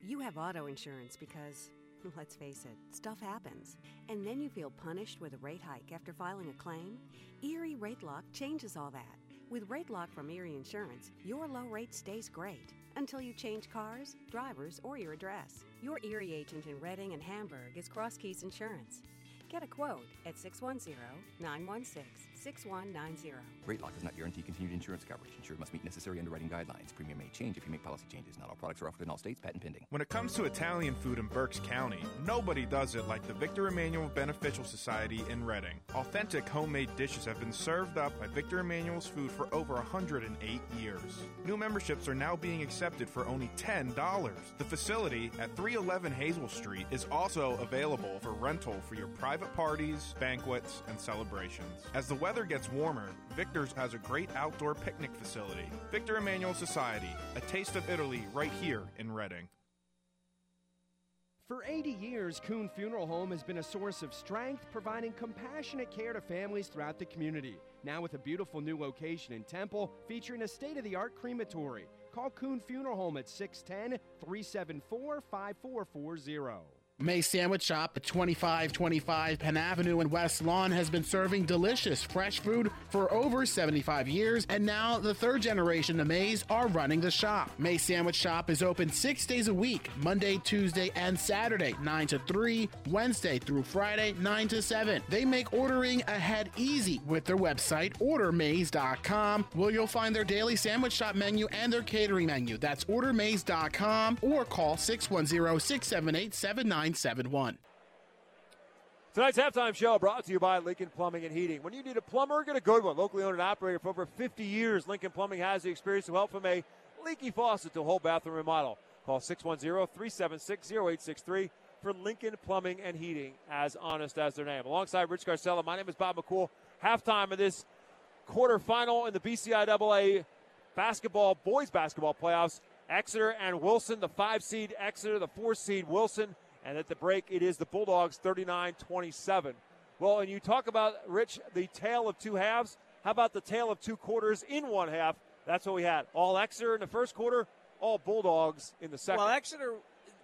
I: You have auto insurance because (laughs) Let's face it, stuff happens. And then you feel punished with a rate hike after filing a claim? Erie Rate Lock changes all that. With Rate Lock from Erie Insurance, your low rate stays great until you change cars, drivers, or your address. Your Erie agent in Reading and Hamburg is Cross Keys Insurance. Get a quote at 610 916 6190.
J: Rate lock does not guarantee continued insurance coverage. Insured must meet necessary underwriting guidelines. Premium may change if you make policy changes. Not all products are offered in all states. Patent pending.
C: When it comes to Italian food in Berks County, nobody does it like the Victor Emmanuel Beneficial Society in Reading. Authentic homemade dishes have been served up by Victor Emmanuel's Food for over 108 years. New memberships are now being accepted for only $10. The facility at 311 Hazel Street is also available for rental for your private parties, banquets, and celebrations. As the weather gets warmer, Victor's has a great outdoor picnic facility. Victor Emmanuel Society, a taste of Italy right here in Reading.
K: For 80 years, Kuhn Funeral Home has been a source of strength, providing compassionate care to families throughout the community. Now, with a beautiful new location in Temple featuring a state of the art crematory. Call Kuhn Funeral Home at 610 374 5440.
E: May's Sandwich Shop at 2525 Penn Avenue in West Lawn has been serving delicious fresh food for over 75 years, and now the third generation of May's are running the shop. May's Sandwich Shop is open six days a week Monday, Tuesday, and Saturday, 9 to 3, Wednesday through Friday, 9 to 7. They make ordering ahead easy with their website, ordermays.com, where you'll find their daily sandwich shop menu and their catering menu. That's ordermays.com or call 610 678 7971.
A: Tonight's halftime show brought to you by Lincoln Plumbing and Heating. When you need a plumber, get a good one. Locally owned and operated for over 50 years, Lincoln Plumbing has the experience to help from a leaky faucet to a whole bathroom remodel. Call 610-376-0863 for Lincoln Plumbing and Heating, as honest as their name. Alongside Rich Scarcella, my name is Bob McCool. Halftime of this quarterfinal in the BCIAA basketball, boys basketball playoffs. Exeter and Wilson, the five seed Exeter, the four seed Wilson. And at the break, it is the Bulldogs 39 27. Well, and you talk about, Rich, the tale of two halves. How about the tale of two quarters in one half? That's what we had. All Exeter in the first quarter, all Bulldogs in the second.
B: Well, Exeter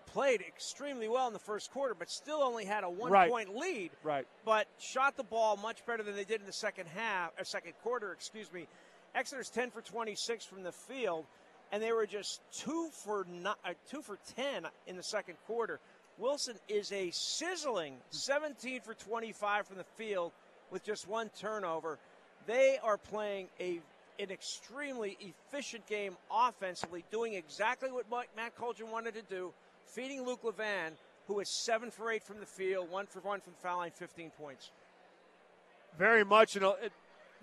B: played extremely well in the first quarter, but still only had a one
A: Right.
B: point lead.
A: Right.
B: But shot the ball much better than they did in the second half, or second quarter, excuse me. Exeter's 10 for 26 from the field, and they were just two for not, uh, two for 10 in the second quarter. Wilson is a sizzling 17 for 25 from the field with just one turnover. They are playing a an extremely efficient game offensively, doing exactly what Mike- Matt Coldren wanted to do, feeding Luke Levan, who is seven for eight from the field, one for one from foul line, 15 points.
A: very much in a, it-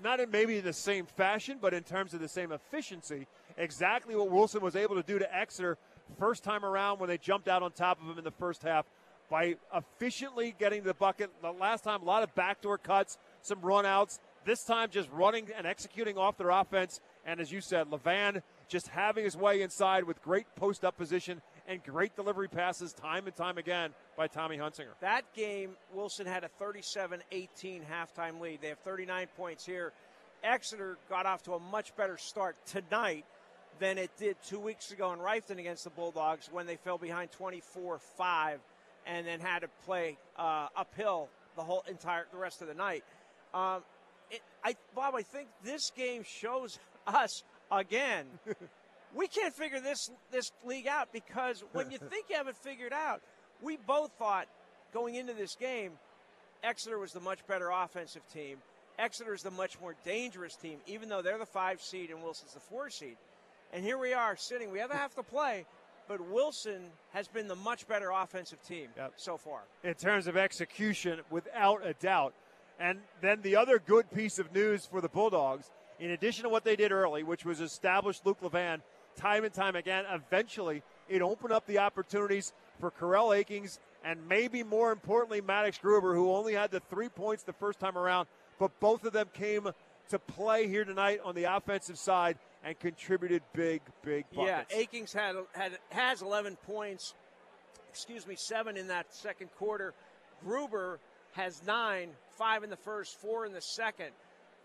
A: not in maybe the same fashion, but in terms of the same efficiency. Exactly what Wilson was able to do to Exeter first time around when they jumped out on top of him in the first half by efficiently getting the bucket. The last time, a lot of backdoor cuts, some runouts. This time, just running and executing off their offense. And as you said, Levan just having his way inside with great post up position and great delivery passes time and time again by Tommy Hunsinger.
B: That game, Wilson had a 37 18 halftime lead. They have 39 points here. Exeter got off to a much better start tonight than it did two weeks ago in Reiffton against the Bulldogs when they fell behind 24 5 and then had to play uh, uphill the whole entire the rest of the night. Um, it, I, Bob, I think this game shows (laughs) us again we can't figure this this league out because when you (laughs) think you have it figured out, we both thought going into this game, Exeter was the much better offensive team. Exeter is the much more dangerous team, even though they're the five seed and Wilson's the four seed. And here we are sitting. We have a half to play, but Wilson has been the much better offensive team so far.
A: in terms of execution, without a doubt. And then the other good piece of news for the Bulldogs, in addition to what they did early, which was establish Luke Levan time and time again, eventually it opened up the opportunities for Carell Akings and maybe more importantly, Maddox Gruber, who only had the three points the first time around, but both of them came to play here tonight on the offensive side and contributed big, big buckets.
B: Yeah, Akings had had has 11 points. Excuse me, seven in that second quarter. Gruber has nine, five in the first, four in the second.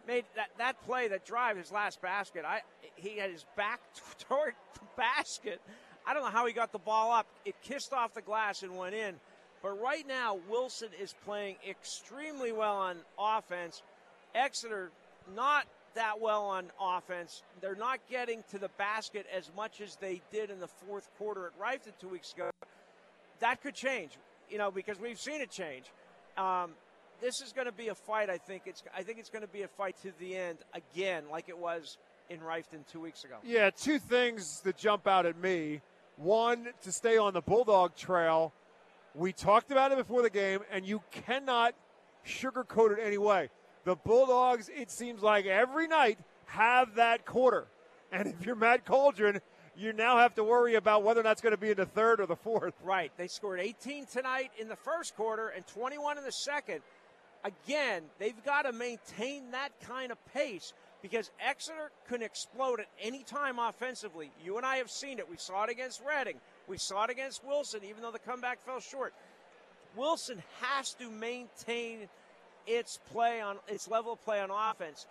B: Made that, that play, that drive, his last basket. I he had his back (laughs) toward the basket. I don't know how he got the ball up. It kissed off the glass and went in. But right now, Wilson is playing extremely well on offense. Exeter, not that well on offense. They're not getting to the basket as much as they did in the fourth quarter at Reiffton two weeks ago. That could change, you know, because we've seen it change. Um, this is going to be a fight. I think it's. I think it's going to be a fight to the end again, like it was in Reiffton two weeks ago.
A: Yeah, two things that jump out at me. One, to stay on the Bulldog trail. We talked about it before the game, and you cannot sugarcoat it anyway. The Bulldogs, it seems like every night, have that quarter. And if you're Matt Coldren, you now have to worry about whether or not it's going to be in the third or the fourth.
B: Right. They scored 18 tonight in the first quarter and 21 in the second. Again, they've got to maintain that kind of pace because Exeter can explode at any time offensively. You and I have seen it. We saw it against Reading. We saw it against Wilson, even though the comeback fell short. Wilson has to maintain its play on its level of play on offense.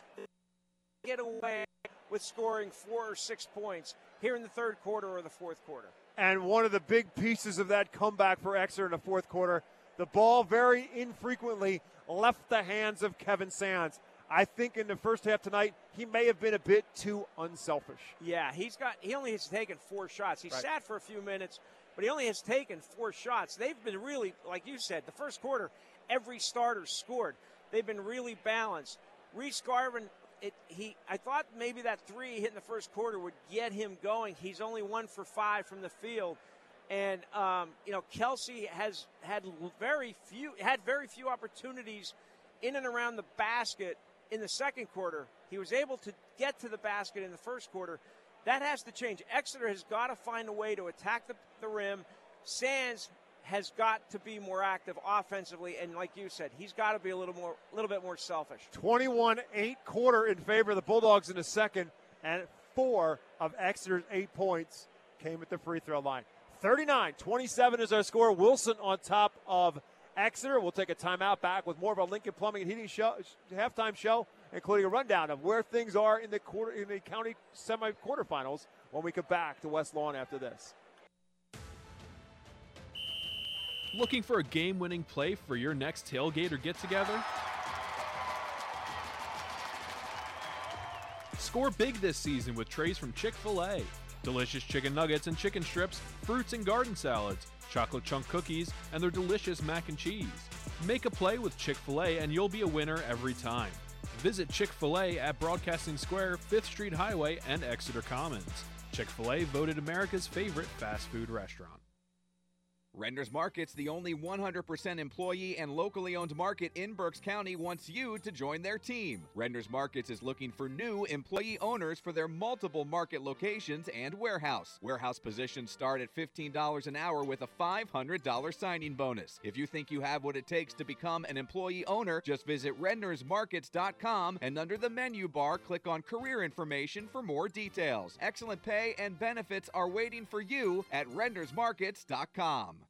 B: Get away with scoring four or six points here in the third quarter or the fourth quarter.
A: And one of the big pieces of that comeback for Exeter in the fourth quarter, the ball very infrequently left the hands of Kevin Sands. I think in the first half tonight, he may have been a bit too unselfish.
B: Yeah, he's got he only has taken four shots. He
A: right.
B: sat for a few minutes, but he only has taken four shots. They've been really, like you said, the first quarter, every starter scored. They've been really balanced. Reese Garvin, it, he I thought maybe that three hit in the first quarter would get him going. He's only one for five from the field. And um, you know, Kelsey has had very few had very few opportunities in and around the basket in the second quarter. He was able to get to the basket in the first quarter. That has to change. Exeter has got to find a way to attack the, the rim. Sands has got to be more active offensively, and like you said, he's got to be a little more, a little bit more selfish.
A: 21-8 quarter in favor of the Bulldogs in the second, and four of Exeter's eight points came at the free throw line. 39-27 is our score. Wilson on top of Exeter. We'll take a timeout back with more of our Lincoln Plumbing and Heating show, halftime show, including a rundown of where things are in the quarter in the county semi quarterfinals when we come back to West Lawn after this.
L: Looking for a game winning play for your next tailgate or get together? Score big this season with trays from Chick fil A. Delicious chicken nuggets and chicken strips, fruits and garden salads chocolate chunk cookies, and their delicious mac and cheese. Make a play with Chick fil A and you'll be a winner every time. Visit Chick fil A at Broadcasting Square, 5th Street Highway, and Exeter Commons. Chick fil A voted America's favorite fast food restaurant.
F: Redner's Markets, the only 100% employee and locally owned market in Berks County, wants you to join their team. Redner's Markets is looking for new employee owners for their multiple market locations and warehouse. Warehouse positions start at $15 an hour with a $500 signing bonus. If you think you have what it takes to become an employee owner, just visit rednersmarkets.com and under the menu bar, click on career information for more details. Excellent pay and benefits are waiting for you at rednersmarkets.com.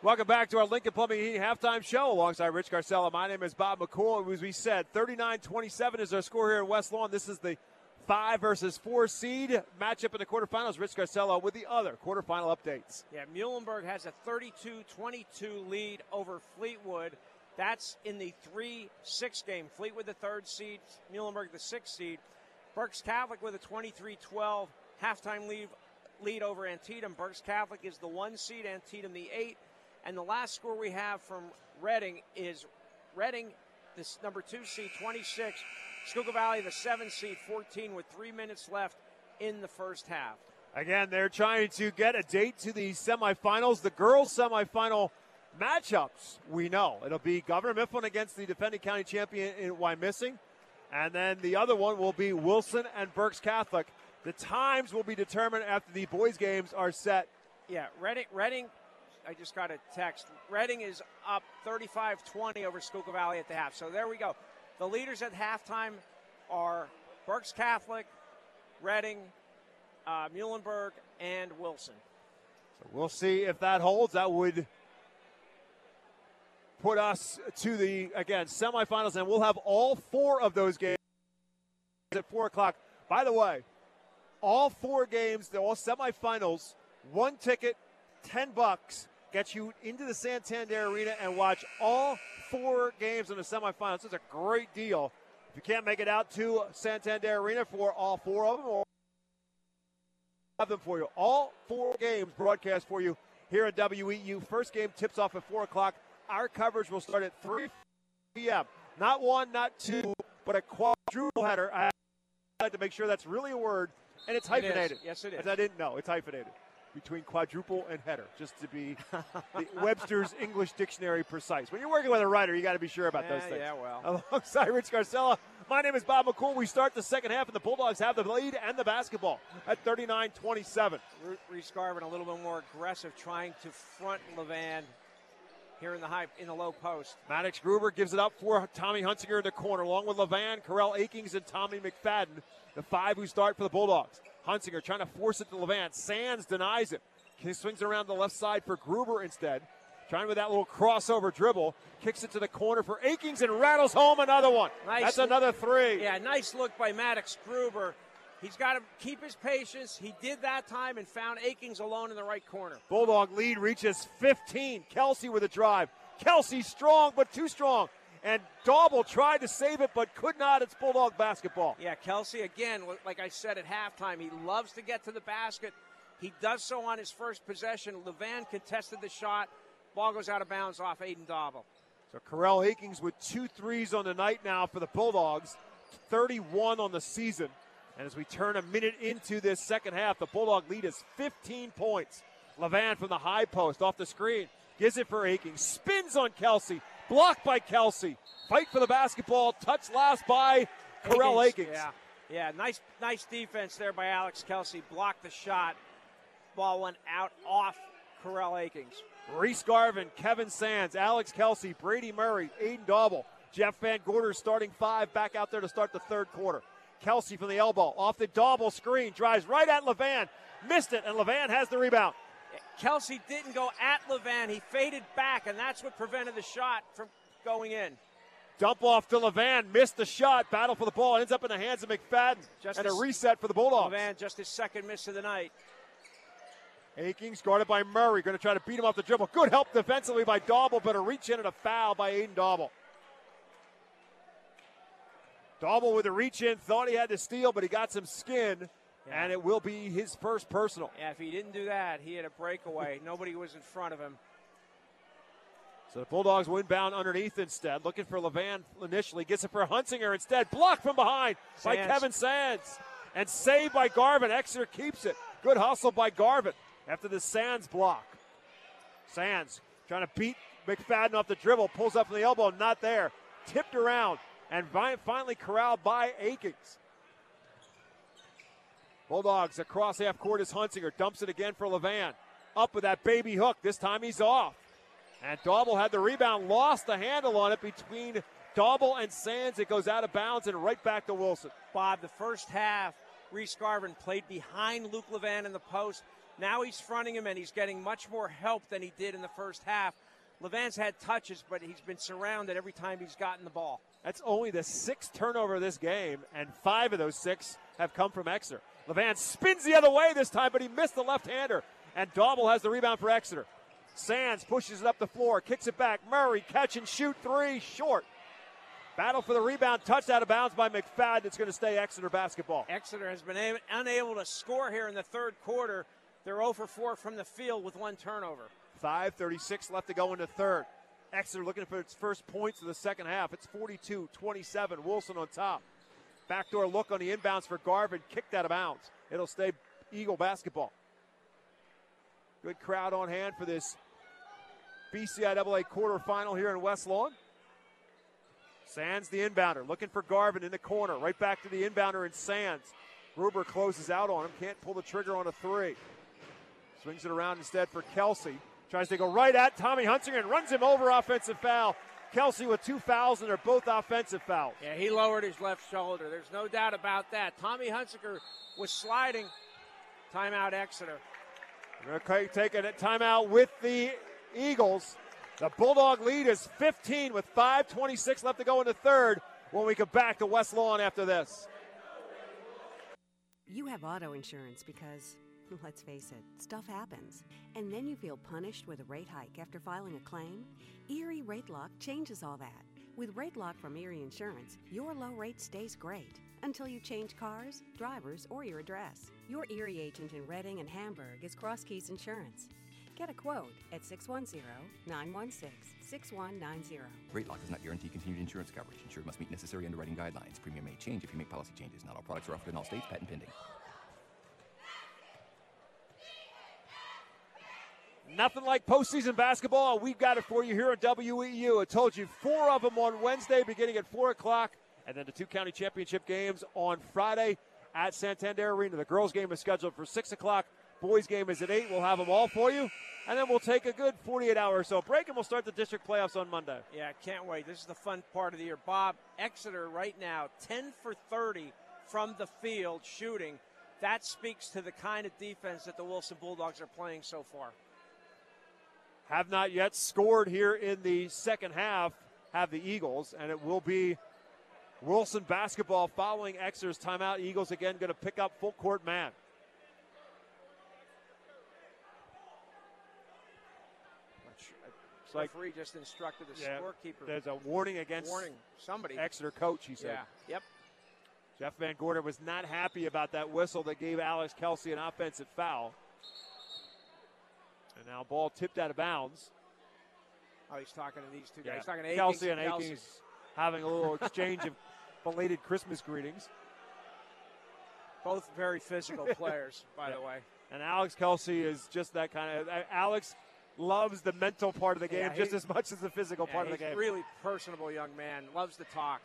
A: Welcome back to our Lincoln Plumbing Heating halftime show alongside Rich Scarcella. My name is Bob McCool. As we said, 39 27 is our score here in West Lawn. This is the five versus four seed matchup in the quarterfinals. Rich Scarcella with the other quarterfinal updates.
B: Yeah, Muhlenberg has a 32 22 lead over Fleetwood. That's in the 3 6 game. Fleetwood, the third seed, Muhlenberg, the sixth seed. Berks Catholic with a 23 12 halftime lead, lead over Antietam. Berks Catholic is the one seed, Antietam the eight. And the last score we have from Reading is Reading, this number two seed, 26. Schuylkill Valley, the seven seed, 14, with three minutes left in the first half.
A: Again, they're trying to get a date to the semifinals. The girls' semifinal matchups, we know. It'll be Governor Mifflin against the defending county champion in Wyomissing. And then the other one will be Wilson and Berks Catholic. The times will be determined after the boys' games are set.
B: Yeah, Reading, Reading I just got a text. Reading is up 35 20 over Schuylkill Valley at the half. So there we go. The leaders at halftime are Berks Catholic, Reading, uh, Muhlenberg, and Wilson.
A: So we'll see if that holds. That would put us to the, again, semifinals, and we'll have all four of those games at 4 o'clock. By the way, all four games, they're all semifinals, one ticket 10 bucks gets you into the Santander Arena and watch all four games in the semifinals. Is a great deal. If you can't make it out to Santander Arena for all four of them, or have them for you. All four games broadcast for you here at WEEU. First game tips off at 4 o'clock. Our coverage will start at 3 p.m. Not one, not two, but a quadruple header. I had to make sure that's really a word, and it's hyphenated.
B: It. Yes, it is.
A: As I didn't know, it's hyphenated between quadruple and header, just to be the (laughs) Webster's English Dictionary precise. When you're working with a writer, you got to be sure about
B: Yeah,
A: those things.
B: yeah, well.
A: Alongside Rich Scarcella, my name is Bob McCool. We start the second half, and the Bulldogs have the lead and the basketball at 39 27.
B: Reese Garvin a little bit more aggressive, trying to front Levan here in the high in the low post.
A: Maddox Gruber gives it up for Tommy Hunsinger in the corner, along with Levan, Carell Akings, and Tommy McFadden, the five who start for the Bulldogs. Hunsinger trying to force it to Levan. Sands denies it. He swings around the left side for Gruber instead. Trying with that little crossover dribble. Kicks it to the corner for Akings and rattles home another one.
B: Nice
A: That's another three.
B: Yeah, nice look by Maddox Gruber. He's got to keep his patience. He did that time and found Akings alone in the right corner.
A: Bulldog lead reaches 15. Kelsey with a drive. Kelsey strong, but too strong. And Dauble tried to save it, but could not. It's Bulldog basketball.
B: Yeah, Kelsey, again, like I said at halftime, he loves to get to the basket. He does so on his first possession. Levan contested the shot. Ball goes out of bounds off Aiden Dauble.
A: So Carell Akings with two threes on the night now for the Bulldogs, 31 on the season. And as we turn a minute into this second half, the Bulldog lead is 15 points. Levan from the high post off the screen gives it for Akings, spins on Kelsey, blocked by Kelsey. Fight for the basketball, touch last by Carell Akings.
B: Yeah, yeah, nice, nice defense there by Alex Kelsey. Blocked the shot. Ball went out off Carell Akings.
A: Reese Garvin, Kevin Sands, Alex Kelsey, Brady Murray, Aiden Dauble, Jeff Van Gorder starting five back out there to start the third quarter. Kelsey from the elbow, off the Dauble screen, drives right at Levan, missed it, and Levan has the rebound.
B: Kelsey didn't go at Levan. He faded back, and that's what prevented the shot from going in.
A: Dump off to Levan, missed the shot, battle for the ball, ends up in the hands of McFadden,
B: Just
A: and a reset for the Bulldogs.
B: Levan just his second miss of the night.
A: Akings guarded by Murray, going to try to beat him off the dribble. Good help defensively by Dauble, but a reach in and a foul by Aiden Dauble. Dauble with a reach in, thought he had to steal, but he got some skin, and it will be his first personal.
B: Yeah, if he didn't do that, he had a breakaway. (laughs) Nobody was in front of him.
A: So the Bulldogs will inbound underneath instead, looking for Levan initially. Gets it for Hunsinger instead. Blocked from behind by Kevin Sands. And saved by Garvin. Exeter keeps it. Good hustle by Garvin after the Sands block. Sands trying to beat McFadden off the dribble. Pulls up from the elbow. Not there. Tipped around. And finally corralled by Akings. Bulldogs across half court is Hunsinger. Dumps it again for Levan. Up with that baby hook. This time he's off. And Dauble had the rebound, lost the handle on it between Dauble and Sands. It goes out of bounds and right back to Wilson.
B: Bob, the first half, Reese Garvin played behind Luke Levan in the post. Now he's fronting him, and he's getting much more help than he did in the first half. Levan's had touches, but he's been surrounded every time he's gotten the ball.
A: That's only the sixth turnover of this game, and five of those six have come from Exeter. Levan spins the other way this time, but he missed the left-hander. And Dauble has the rebound for Exeter. Sands pushes it up the floor, kicks it back. Murray catch and shoot three, short. Battle for the rebound, touched out of bounds by McFadden. It's going to stay Exeter basketball.
B: Exeter has been unable to score here in the third quarter. They're 0 for 4 from the field with one turnover.
A: 5.36 left to go in the third. Exeter looking for its first points of the second half. It's 42 27. Wilson on top. Backdoor look on the inbounds for Garvin, kicked out of bounds. It'll stay Eagle basketball. Good crowd on hand for this BCIAA quarterfinal here in West Lawn. Sands the inbounder, looking for Garvin in the corner. Right back to the inbounder and Sands. Gruber closes out on him, can't pull the trigger on a three. Swings it around instead for Kelsey. Tries to go right at Tommy Hunsinger and runs him over offensive foul. Kelsey with two fouls, and they're both offensive fouls.
B: Yeah, he lowered his left shoulder. There's no doubt about that. Tommy Hunsinger was sliding. Timeout Exeter.
A: We're going to take a timeout with the Eagles. The Bulldog lead is 15 with 5.26 left to go in the third when we come back to West Lawn after this.
I: You have auto insurance because Let's face it, stuff happens. And then you feel punished with a rate hike after filing a claim? Erie Rate Lock changes all that. With Rate Lock from Erie Insurance, your low rate stays great until you change cars, drivers, or your address. Your Erie agent in Reading and Hamburg is Cross Keys Insurance. Get a quote at 610 916 6190.
J: Rate lock does not guarantee continued insurance coverage. Insured must meet necessary underwriting guidelines. Premium may change if you make policy changes. Not all products are offered in all states. Patent pending.
A: Nothing like postseason basketball. We've got it for you here at WEEU. I told you four of them on Wednesday, beginning at 4 o'clock, and then the two county championship games on Friday at Santander Arena. The girls' game is scheduled for 6 o'clock. Boys' game is at 8. We'll have them all for you. And then we'll take a good 48 hour or so break, and we'll start the district playoffs on Monday.
B: Yeah, can't wait. This is the fun part of the year. Bob, Exeter right now, 10 for 30 from the field shooting. That speaks to the kind of defense that the Wilson Bulldogs are playing so far
A: have not yet scored here in the second half, have the Eagles, and it will be Wilson basketball following Exeter's timeout. Eagles again going to pick up full court man.
B: Uh, it's like referee just instructed the yeah, scorekeeper.
A: There's a warning against
B: warning somebody.
A: Exeter coach, he said.
B: Yeah. Yep.
A: Jeff Van Gorder was not happy about that whistle that gave Alex Kelsey an offensive foul. And now ball tipped out of bounds.
B: Oh, he's talking to these two guys. Yeah. He's talking to
A: Kelsey
B: and
A: Akings having a little exchange of belated Christmas greetings.
B: Both very physical (laughs) players, by yeah. the way.
A: And Alex Kelsey is just that kind of. Uh, Alex loves the mental part of the game yeah, just as much as the physical part of the game.
B: Really personable young man. Loves to talk.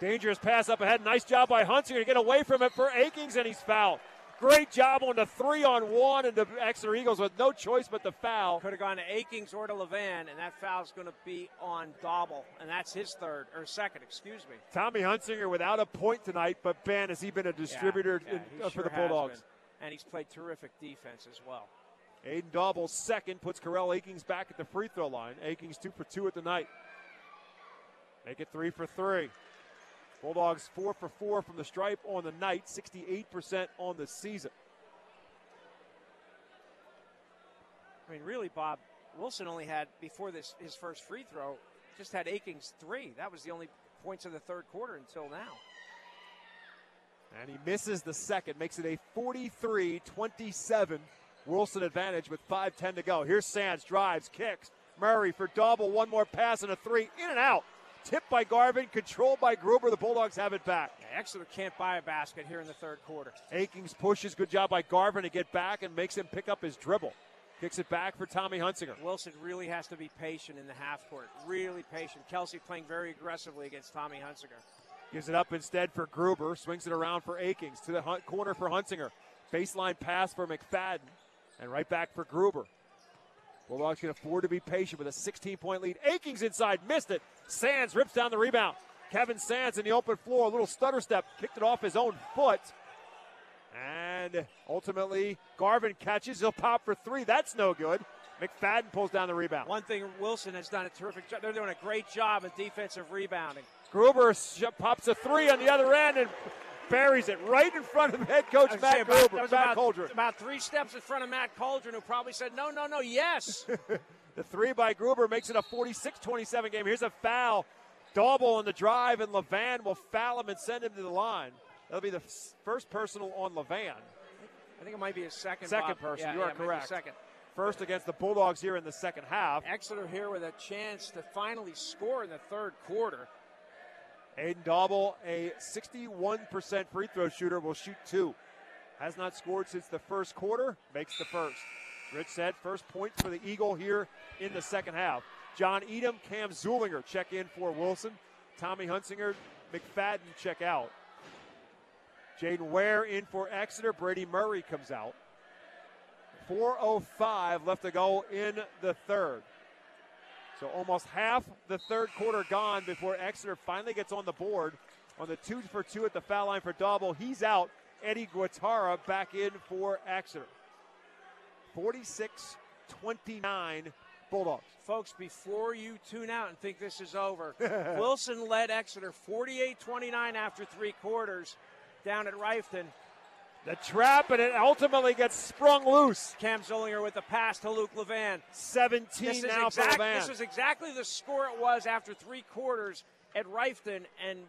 A: Dangerous pass up ahead. Nice job by Hunter to get away from it for Akings, and he's fouled. Great job on the three on one, and the Exeter Eagles with no choice but the foul.
B: Could have gone to Akings or to Levan, and that foul's going to be on Dauble, and that's his third or second, excuse me.
A: Tommy Hunsinger without a point tonight, but Ben, has he been a distributor
B: yeah, yeah,
A: in, uh,
B: sure
A: for the Bulldogs?
B: And he's played terrific defense as well.
A: Aiden Dauble second puts Corell Akings back at the free throw line. Akings two for two at the night. Make it three for three. Bulldogs four for four from the stripe on the night, 68% on the season.
B: I mean, really, Bob Wilson only had before this his first free throw, just had Akings three. That was the only points of the third quarter until now.
A: And he misses the second, makes it a 43 27 Wilson advantage with 5.10 to go. Here's Sands, drives, kicks. Murray for Dauble, one more pass and a three, in and out. Tipped by Garvin, controlled by Gruber. The Bulldogs have it back.
B: Yeah, Exeter can't buy a basket here in the third quarter.
A: Akings pushes. Good job by Garvin to get back and makes him pick up his dribble. Kicks it back for Tommy Hunsinger.
B: Wilson really has to be patient in the half court. Really patient. Kelsey playing very aggressively against Tommy Hunsinger.
A: Gives it up instead for Gruber. Swings it around for Akings. To the corner for Hunsinger. Baseline pass for McFadden. And right back for Gruber. Bulldogs can afford to be patient with a 16 point lead. Akings inside, missed it. Sands rips down the rebound. Kevin Sands in the open floor, a little stutter step, kicked it off his own foot. And ultimately, Garvin catches. He'll pop for three. That's no good. McFadden pulls down the rebound.
B: One thing Wilson has done a terrific job. They're doing a great job of defensive rebounding.
A: Gruber pops a three on the other end, and buries it right in front of head coach Matt
B: about,
A: Gruber, Matt
B: about,
A: Coldren.
B: About three steps in front of Matt Coldren, who probably said, no, no, no, yes. (laughs)
A: the three by Gruber makes it a 46-27 game. Here's a foul. Dauble on the drive, and Levan will foul him and send him to the line. That'll be the first personal on Levan.
B: I think it might be a second.
A: Second
B: Bob.
A: person.
B: Yeah,
A: you are
B: yeah,
A: correct.
B: Second.
A: First against the Bulldogs here in the second half.
B: Exeter here with a chance to finally score in the third quarter.
A: Aiden Dauble, a 61% free throw shooter, will shoot two. Has not scored since the first quarter, makes the first. Rich said first point for the Eagle here in the second half. John Edom, Cam Zollinger check in for Wilson. Tommy Hunsinger, McFadden check out. Jaden Ware in for Exeter. Brady Murray comes out. 4.05 left to go in the third. So almost half the third quarter gone before Exeter finally gets on the board on the two for two at the foul line for Dauble. He's out. Eddie Guatara back in for Exeter. 46 29 Bulldogs.
B: Folks, before you tune out and think this is over, (laughs) Wilson led Exeter 48 29 after three quarters down at Reiffton.
A: The trap, and it ultimately gets sprung loose.
B: Cam Zollinger with the pass to Luke Levan.
A: 17
B: This is,
A: now
B: exact,
A: for Levan.
B: this is exactly the score it was after three quarters at Reiffton, and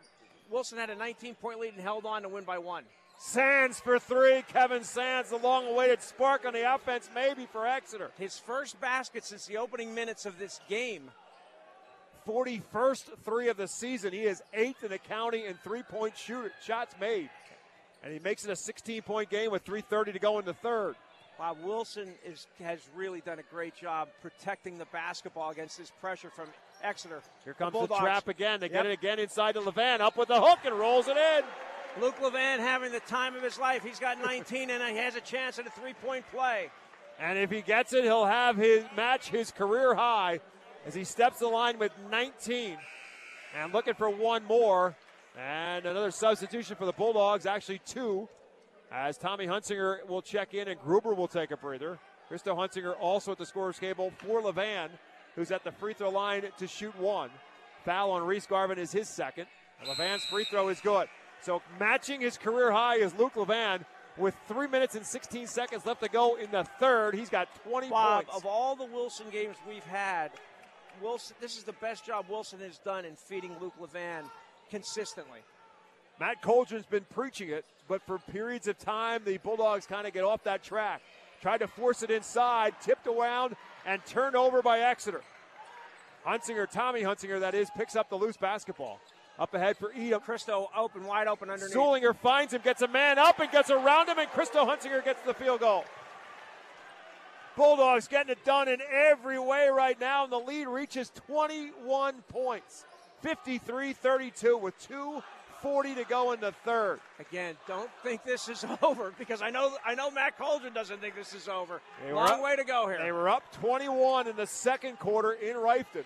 B: Wilson had a 19 point lead and held on to win by one.
A: Sands for three. Kevin Sands, the long awaited spark on the offense, maybe for Exeter.
B: His first basket since the opening minutes of this game.
A: 41st three of the season. He is eighth in the county in three point shoot shots made. And he makes it a 16 point game with 3.30 to go in the third.
B: Bob Wilson is, has really done a great job protecting the basketball against this pressure from Exeter.
A: Here comes the,
B: Bulldogs-
A: trap again. They get it again inside to Levan. Up with the hook and rolls it in.
B: Luke Levan having the time of his life. He's got 19 and he has a chance at a three point play.
A: And if he gets it, he'll have his match his career high as he steps the line with 19. And looking for one more. And another substitution for the Bulldogs, actually two, as Tommy Hunsinger will check in and Gruber will take a breather. Christo Hunsinger also at the scorer's table for Levan, who's at the free throw line to shoot one. Foul on Reese Garvin is his second. And Levan's free throw is good. So matching his career high is Luke Levan with three minutes and 16 seconds left to go in the third. He's got 20
B: Bob,
A: points.
B: of all the Wilson games we've had, Wilson, this is the best job Wilson has done in feeding Luke Levan consistently.
A: Matt Coldren's been preaching it, but for periods of time, the Bulldogs kind of get off that track. Tried to force it inside, tipped around, and turned over by Exeter. Hunsinger, Tommy Hunsinger, that is, picks up the loose basketball. Up ahead for Edom.
B: Christo open, wide open underneath.
A: Zollinger finds him, gets a man up, and gets around him, and Christo Hunsinger gets the field goal. Bulldogs getting it done in every way right now, and the lead reaches 21 points. 53 32 with 2.40 to go in the third.
B: Again, don't think this is (laughs) over because I know I know Matt Coldren doesn't think this is over.
A: They
B: Long
A: up-
B: way to go here.
A: They were up 21 in the second quarter in Reiffton.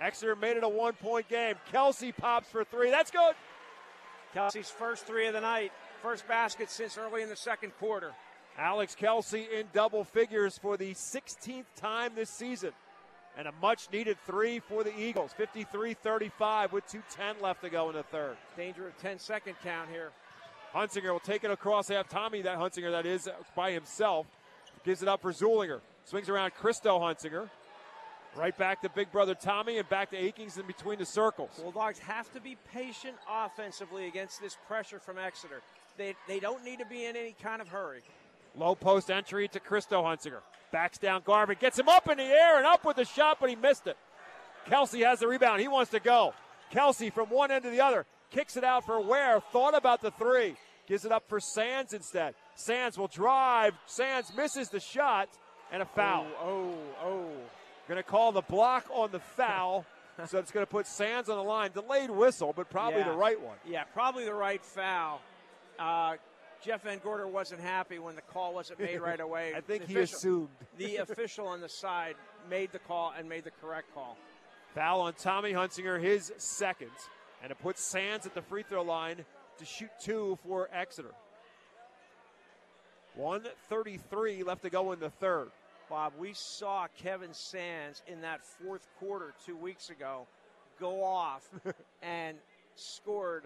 A: Exeter made it a one point game. Kelsey pops for three. That's good.
B: Kelsey's first three of the night, first basket since early in the second quarter.
A: Alex Kelsey in double figures for the 16th time this season. And a much needed three for the Eagles. 53 35 with 2.10 left to go in the third.
B: Danger of 10 second count here.
A: Hunsinger will take it across half. Tommy, that Hunsinger, that is, uh, by himself. Gives it up for Zollinger. Swings around Christo Hunsinger. Right back to big brother Tommy and back to Akings in between the circles.
B: Bulldogs have to be patient offensively against this pressure from Exeter. They, they don't need to be in any kind of hurry.
A: Low post entry to Christo Hunsinger. Backs down Garvin. Gets him up in the air and up with the shot, but he missed it. Kelsey has the rebound. He wants to go. Kelsey from one end to the other. Kicks it out for Ware. Thought about the three. Gives it up for Sands instead. Sands will drive. Sands misses the shot and a foul.
B: Oh, oh, oh.
A: Going to call the block on the foul. (laughs) so it's going to put Sands on the line. Delayed whistle, but probably
B: Yeah.
A: the right one.
B: Yeah, probably the right foul. Uh, Jeff Van Gorder wasn't happy when the call wasn't made (laughs) right away.
A: I think
B: The
A: he
B: official-
A: assumed. (laughs)
B: the official on the side made the call and made the correct call.
A: Foul on Tommy Hunsinger, his second. And it puts Sands at the free throw line to shoot two for Exeter. 133 left to go in the third.
B: Bob, we saw Kevin Sands in that fourth quarter two weeks ago go off (laughs) and scored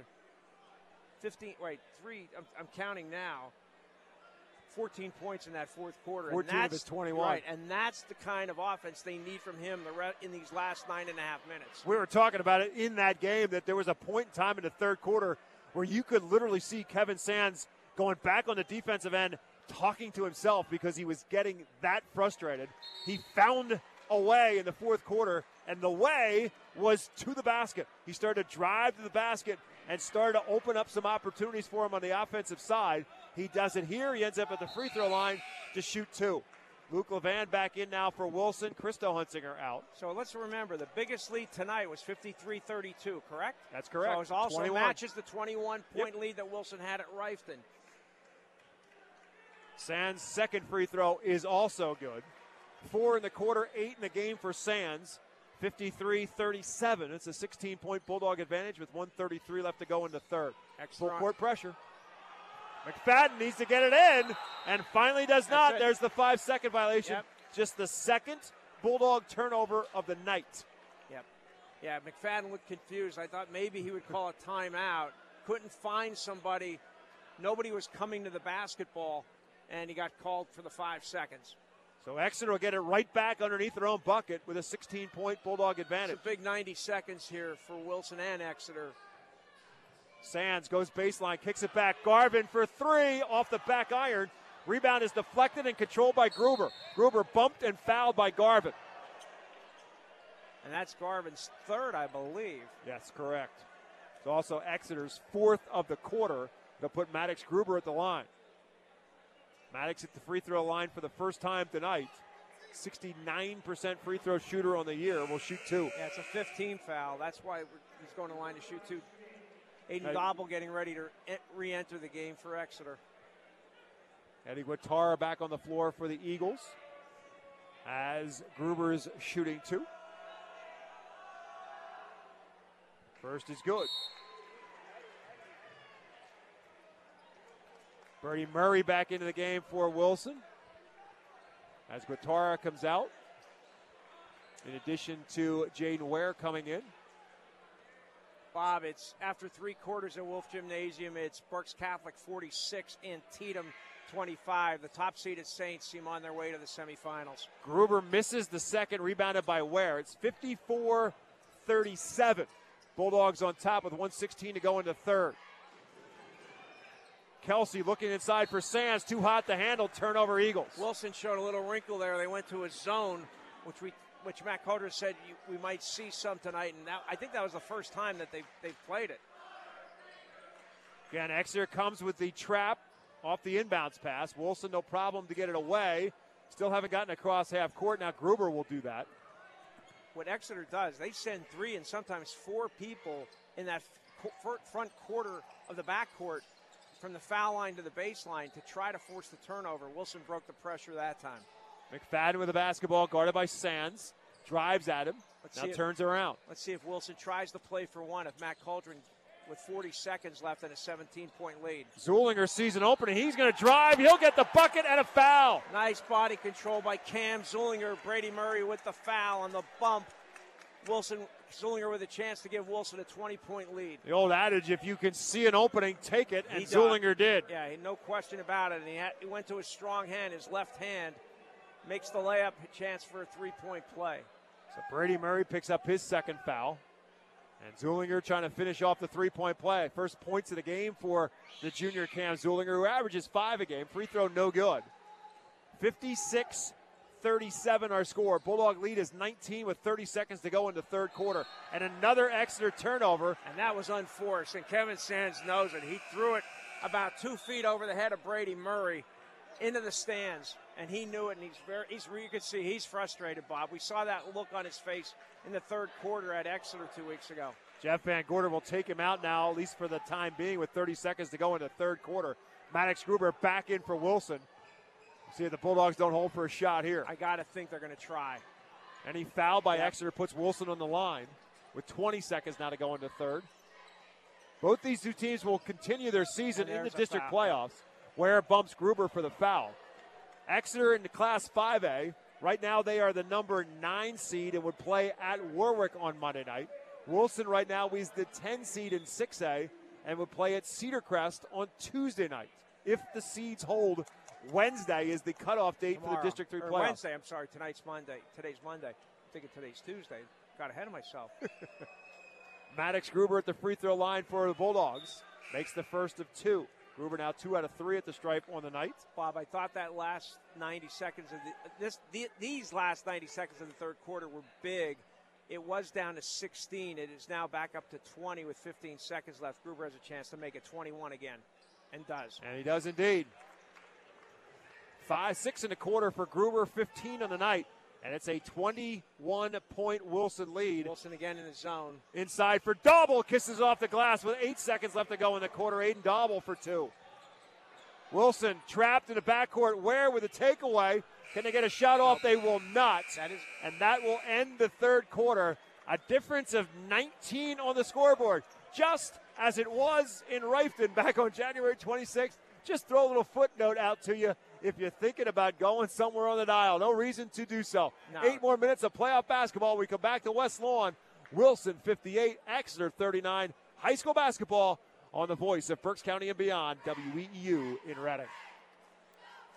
B: 15, right, three, I'm, I'm counting now, 14 points in that fourth quarter.
A: 14
B: and
A: of
B: that's,
A: his 21.
B: Right, and that's the kind of offense they need from him the re- in these last nine and a half minutes.
A: We were talking about it in that game that there was a point in time in the third quarter where you could literally see Kevin Sands going back on the defensive end, talking to himself because he was getting that frustrated. He found a way in the fourth quarter, and the way was to the basket. He started to drive to the basket and started to open up some opportunities for him on the offensive side. He does it here. He ends up at the free throw line to shoot two. Luke Levan back in now for Wilson. Christo Hunsinger out.
B: So let's remember the biggest lead tonight was 53 32, correct?
A: That's correct.
B: So it also
A: 21.
B: matches the 21 point lead that Wilson had at Reiffton.
A: Sands' second free throw is also good. Four in the quarter, eight in the game for Sands. 53 37. It's a 16 point Bulldog advantage with 133 left to go in the third. Full court pressure. McFadden needs to get it in and finally does not. There's the five second violation.
B: Yep.
A: Just the second Bulldog turnover of the night.
B: Yep. Yeah, McFadden looked confused. I thought maybe he would call a timeout. Couldn't find somebody Nobody was coming to the basketball, and he got called for the five seconds.
A: So Exeter will get it right back underneath their own bucket with a 16 point Bulldog advantage.
B: It's a big 90 seconds here for Wilson and Exeter.
A: Sands goes baseline, kicks it back. Garvin for three off the back iron. Rebound is deflected and controlled by Gruber. Gruber bumped and fouled by Garvin.
B: And that's Garvin's third, I believe.
A: Yes, correct. It's also Exeter's fourth of the quarter. They'll put Maddox Gruber at the line. Maddox at the free throw line for the first time tonight. 69% free throw shooter on the year. Will shoot two.
B: Yeah, it's a 15 foul. That's why he's going to line to shoot two. Aiden
A: Hey.
B: Dauble getting ready to e- re-enter the game for Exeter.
A: Eddie Guattara back on the floor for the Eagles as Gruber's shooting two. First is good. Bertie Murray back into the game for Wilson as Guattara comes out. In addition to Jaden Ware coming in.
B: Bob, it's after three quarters at Wolf Gymnasium. It's Berks Catholic 46 and Tatum 25. The top seeded Saints seem on their way to the semifinals.
A: Gruber misses the second, rebounded by Ware. It's 54 37. Bulldogs on top with 116 to go into third. Kelsey looking inside for Sands. Too hot to handle. Turnover Eagles.
B: Wilson showed a little wrinkle there. They went to a zone, which we, which Matt Coldren said you, we might see some tonight, and that, I think that was the first time that they they played it.
A: Again, Exeter comes with the trap off the inbounds pass. Wilson, no problem to get it away. Still haven't gotten across half court. Now Gruber will do that.
B: What Exeter does, they send three and sometimes four people in that front quarter of the backcourt from the foul line to the baseline to try to force the turnover. Wilson broke the pressure that time.
A: McFadden with the basketball, guarded by Sands. Drives at him.
B: Let's
A: now turns around.
B: Let's see if Wilson tries to play for one. If Matt Coldren, with 40 seconds left and a 17 point lead.
A: Zollinger sees an opening. He's going to drive. He'll get the bucket and a foul.
B: Nice body control by Cam Zollinger. Brady Murray with the foul on the bump. Wilson Zollinger with a chance to give Wilson a 20 point lead.
A: The old adage, if you can see an opening, take it, and
B: He.
A: Zollinger did.
B: Yeah, no question about it. And he, had, he went to his strong hand, his left hand, makes the layup, a chance for a three point play.
A: So Brady Murray picks up his second foul. And Zollinger trying to finish off the three point play. First points of the game for the junior Cam Zollinger, who averages five a game. Free throw, no good. 56 37 our score. Bulldog lead is 19 with 30 seconds to go into third quarter. And another Exeter turnover.
B: And that was unforced. And Kevin Sands knows it. He threw it about two feet over the head of Brady Murray into the stands. And he knew it. And he's very, he's, you can see he's frustrated, Bob. We saw that look on his face in the third quarter at Exeter two weeks ago.
A: Jeff Van Gorder will take him out now, at least for the time being, with 30 seconds to go into third quarter. Maddox Gruber back in for Wilson. See if the Bulldogs don't hold for a shot here.
B: I got to think they're going to try.
A: Any foul by. Exeter puts Wilson on the line with 20 seconds now to go into third. Both these two teams will continue their season in the district
B: foul.
A: playoffs, where bumps Gruber for the foul. Exeter in the Class 5A. Right now, they are the number nine seed and would play at Warwick on Monday night. Wilson right now is the 10 seed in 6A and would play at Cedar Crest on Tuesday night. If the seeds hold, Wednesday is the cutoff date for the District 3
B: Or
A: playoffs.
B: Wednesday, I'm sorry. Tonight's Monday. Today's Monday. I'm thinking today's Tuesday. Got ahead of myself. (laughs)
A: Maddox Gruber at the free throw line for the Bulldogs. Makes the first of two. Gruber now two out of three at the stripe on the night.
B: Bob, I thought that last 90 seconds of the, this the, these last 90 seconds of the third quarter were big. It was down to 16. It is now back up to 20 with 15 seconds left. Gruber has a chance to make it 21 again, and does.
A: And he does indeed. Five, six and a quarter for Gruber, 15 on the night. And it's a 21 point Wilson lead.
B: Wilson again in the zone.
A: Inside for Dauble, kisses off the glass with eight seconds left to go in the quarter. Aiden Dauble for two. Wilson trapped in the backcourt. Where with a takeaway? Can they get a shot off? They will not.
B: That is,
A: and that will end the third quarter. A difference of 19 on the scoreboard, just as it was in Reiffton back on January 26th. Just throw a little footnote out to you if you're thinking about going somewhere on the dial. No reason to do so.
B: No.
A: Eight more minutes of playoff basketball. We come back to West Lawn. Wilson 58, Exeter 39. High school basketball on the voice of Berks County and beyond, WEEU in Reading.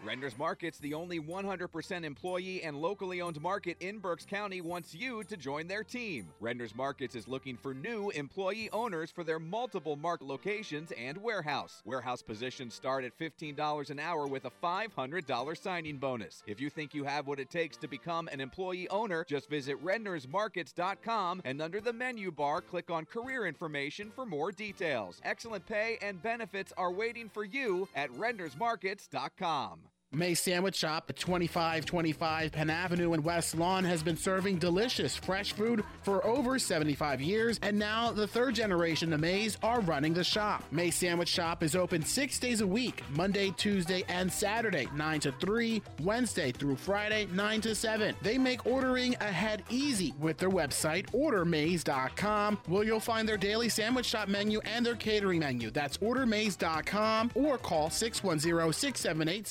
F: Redner's Markets, the only 100% employee and locally owned market in Berks County, wants you to join their team. Redner's Markets is looking for new employee owners for their multiple market locations and warehouse. Warehouse positions start at $15 an hour with a $500 signing bonus. If you think you have what it takes to become an employee owner, just visit rednersmarkets.com and under the menu bar, click on career information for more details. Excellent pay and benefits are waiting for you at rednersmarkets.com.
E: May Sandwich Shop at 2525 Penn Avenue in West Lawn has been serving delicious fresh food for over 75 years, and now the third generation of Mays are running the shop. May Sandwich Shop is open six days a week Monday, Tuesday, and Saturday, 9 to 3, Wednesday through Friday, 9 to 7. They make ordering ahead easy with their website, ordermays.com, where you'll find their daily sandwich shop menu and their catering menu. That's ordermays.com or call 610 678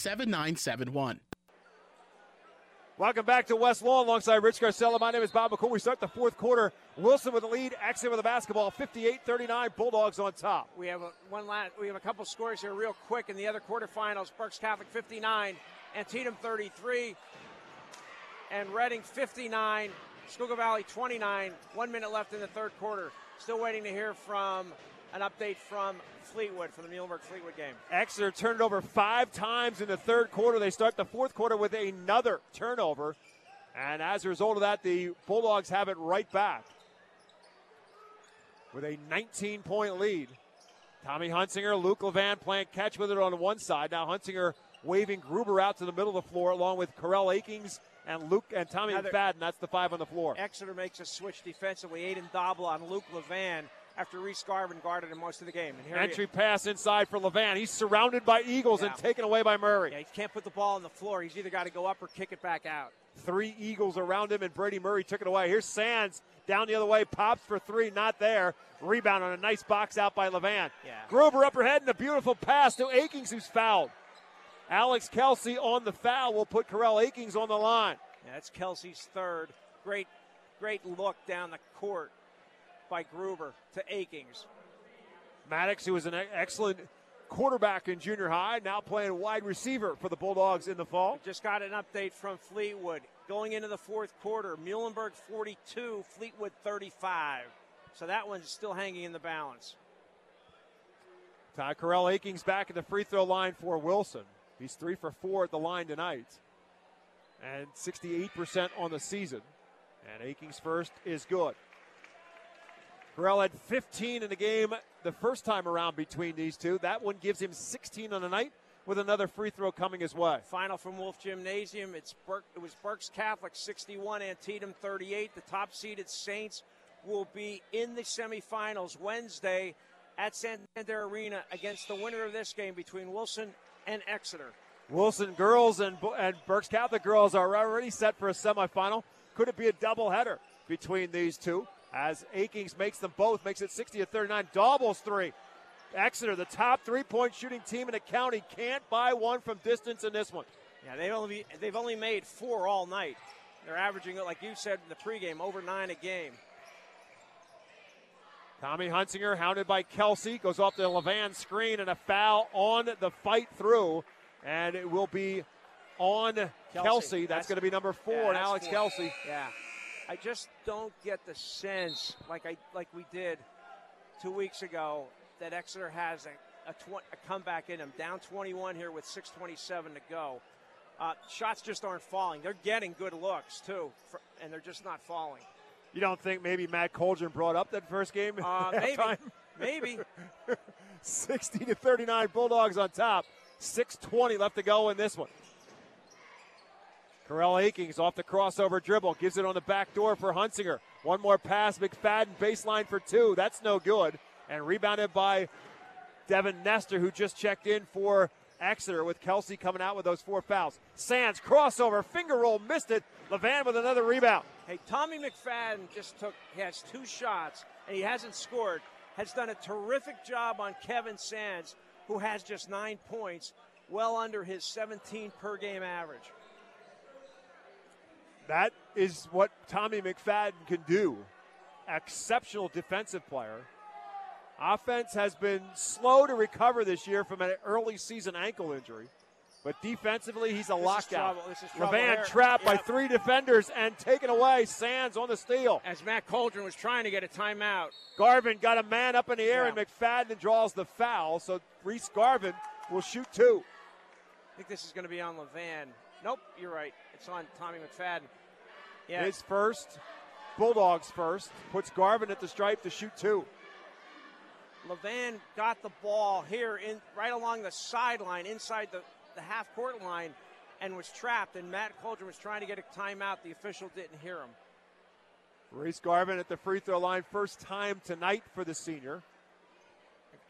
E: 7971.
A: Welcome back to West Lawn alongside Rich Scarcella. My name is Bob McCool. We start the fourth quarter. Wilson with the lead. Exit with the basketball. 58-39. Bulldogs on top.
B: We have a, one last, we have a couple scores here real quick in the other quarterfinals. Berks Catholic 59, Antietam 33, and Reading 59, Schuylkill Valley 29. One minute left in the third quarter. Still waiting to hear from an update from Fleetwood for the Muhlenberg Fleetwood game.
A: Exeter turned it over five times in the third quarter. They start the fourth quarter with another turnover. And as a result of that, the Bulldogs have it right back with a 19 point lead. Tommy Hunsinger, Luke Levan playing catch with it on one side. Now Hunsinger waving Gruber out to the middle of the floor along with Corell Akings and Luke and Tommy McFadden. That's the five on the floor.
B: Exeter makes a switch defensively. Aiden Dauble on Luke Levan after Reese Garvin guarded him most of the game.
A: Entry pass inside for Levan. He's surrounded by Eagles
B: Yeah.
A: and taken away by Murray.
B: Yeah, he can't put the ball on the floor. He's either got to go up or kick it back out.
A: Three Eagles around him, and Brady Murray took it away. Here's Sands down the other way, pops for three, not there. Rebound on a nice box out by Levan.
B: Yeah.
A: Gruber up her head and a beautiful pass to Akings, who's fouled. Alex Kelsey on the foul will put Corell Akings on the line.
B: Yeah, that's Kelsey's third. Great, great look down the court by Gruber to Akings.
A: Maddox, who was an excellent quarterback in junior high, now playing wide receiver for the Bulldogs in the fall.
B: Just got an update from Fleetwood. Going into the fourth quarter, Muhlenberg 42, Fleetwood 35. So that one's still hanging in the balance.
A: Ty Corell Akings back at the free throw line for Wilson. He's three for four at the line tonight. And 68% on the season. And Akings first is good. Corell had 15 in the game the first time around between these two. That one gives him 16 on the night with another free throw coming his way.
B: Final from Wolf Gymnasium. It's Berk, it was Berks Catholic 61, Antietam 38. The top seeded Saints will be in the semifinals Wednesday at Santander Arena against the winner of this game between Wilson and Exeter.
A: Wilson girls and, and Berks Catholic girls are already set for a semifinal. Could it be a doubleheader between these two? As Akings makes them both, makes it 60 to 39. Doubles three. Exeter, the top three point shooting team in the county, can't buy one from distance in this one.
B: Yeah, they've only they've only made four all night. They're averaging, like you said in the pregame, over nine a game.
A: Tommy Hunsinger, hounded by Kelsey, goes off the Levan screen and a foul on the fight through. And it will be on Kelsey. That's,
B: That's-
A: going to be number four,
B: Yeah,
A: and Alex
B: four.
A: Kelsey.
B: Yeah, I just don't get the sense, like I like we did two weeks ago, that Exeter has a, a, tw- a comeback in them. Down 21 here with 6:27 to go. Uh, shots just aren't falling. They're getting good looks too, for, and they're just not falling.
A: You don't think maybe Matt Coldren brought up that first game?
B: Uh, (laughs) maybe, maybe. (laughs)
A: 60 to 39, Bulldogs on top. 6:20 left to go in this one. Corell Akings off the crossover dribble, gives it on the back door for Hunsinger. One more pass, McFadden baseline for two. That's no good. And rebounded by Devin Nestor, who just checked in for Exeter with Kelsey coming out with those four fouls. Sands crossover, finger roll, missed it. Levan with another rebound.
B: Hey, Tommy McFadden just took, he has two shots and he hasn't scored. Has done a terrific job on Kevin Sands, who has just nine points, well under his 17 per game average.
A: That is what Tommy McFadden can do. Exceptional defensive player. Offense has been slow to recover this year from an early season ankle injury. But defensively, he's a
B: This
A: lockout.
B: trouble. This is trouble
A: Levan trapped by three defenders and taken away. Sands on the steal.
B: As Matt Coldren was trying to get a timeout.
A: Garvin got a man up in the air,
B: Yeah.
A: and McFadden draws the foul. So Reese Garvin will shoot two.
B: I think this is going to be on Levan. Nope, you're right. It's on Tommy McFadden. Yeah,
A: His first, Bulldogs first, puts Garvin at the stripe to shoot two.
B: Levan got the ball here in right along the sideline inside the, the half court line and was trapped. And Matt Coldren was trying to get a timeout. The official didn't hear him.
A: Reese Garvin at the free throw line, first time tonight for the senior.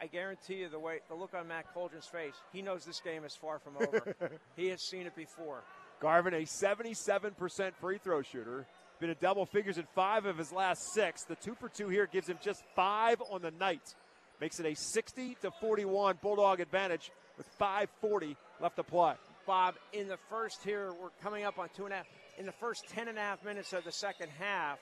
B: I guarantee you the way the look on Matt Coldren's face, he knows this game is far from over. (laughs) he has seen it before.
A: Garvin, a 77% free throw shooter. Been in double figures in five of his last six. The two for two here gives him just five on the night. Makes it a 60 to 41 Bulldog advantage with 5.40 left to play.
B: Bob, in the first here, we're coming up on two and a half. In the first ten and a half minutes of the second half,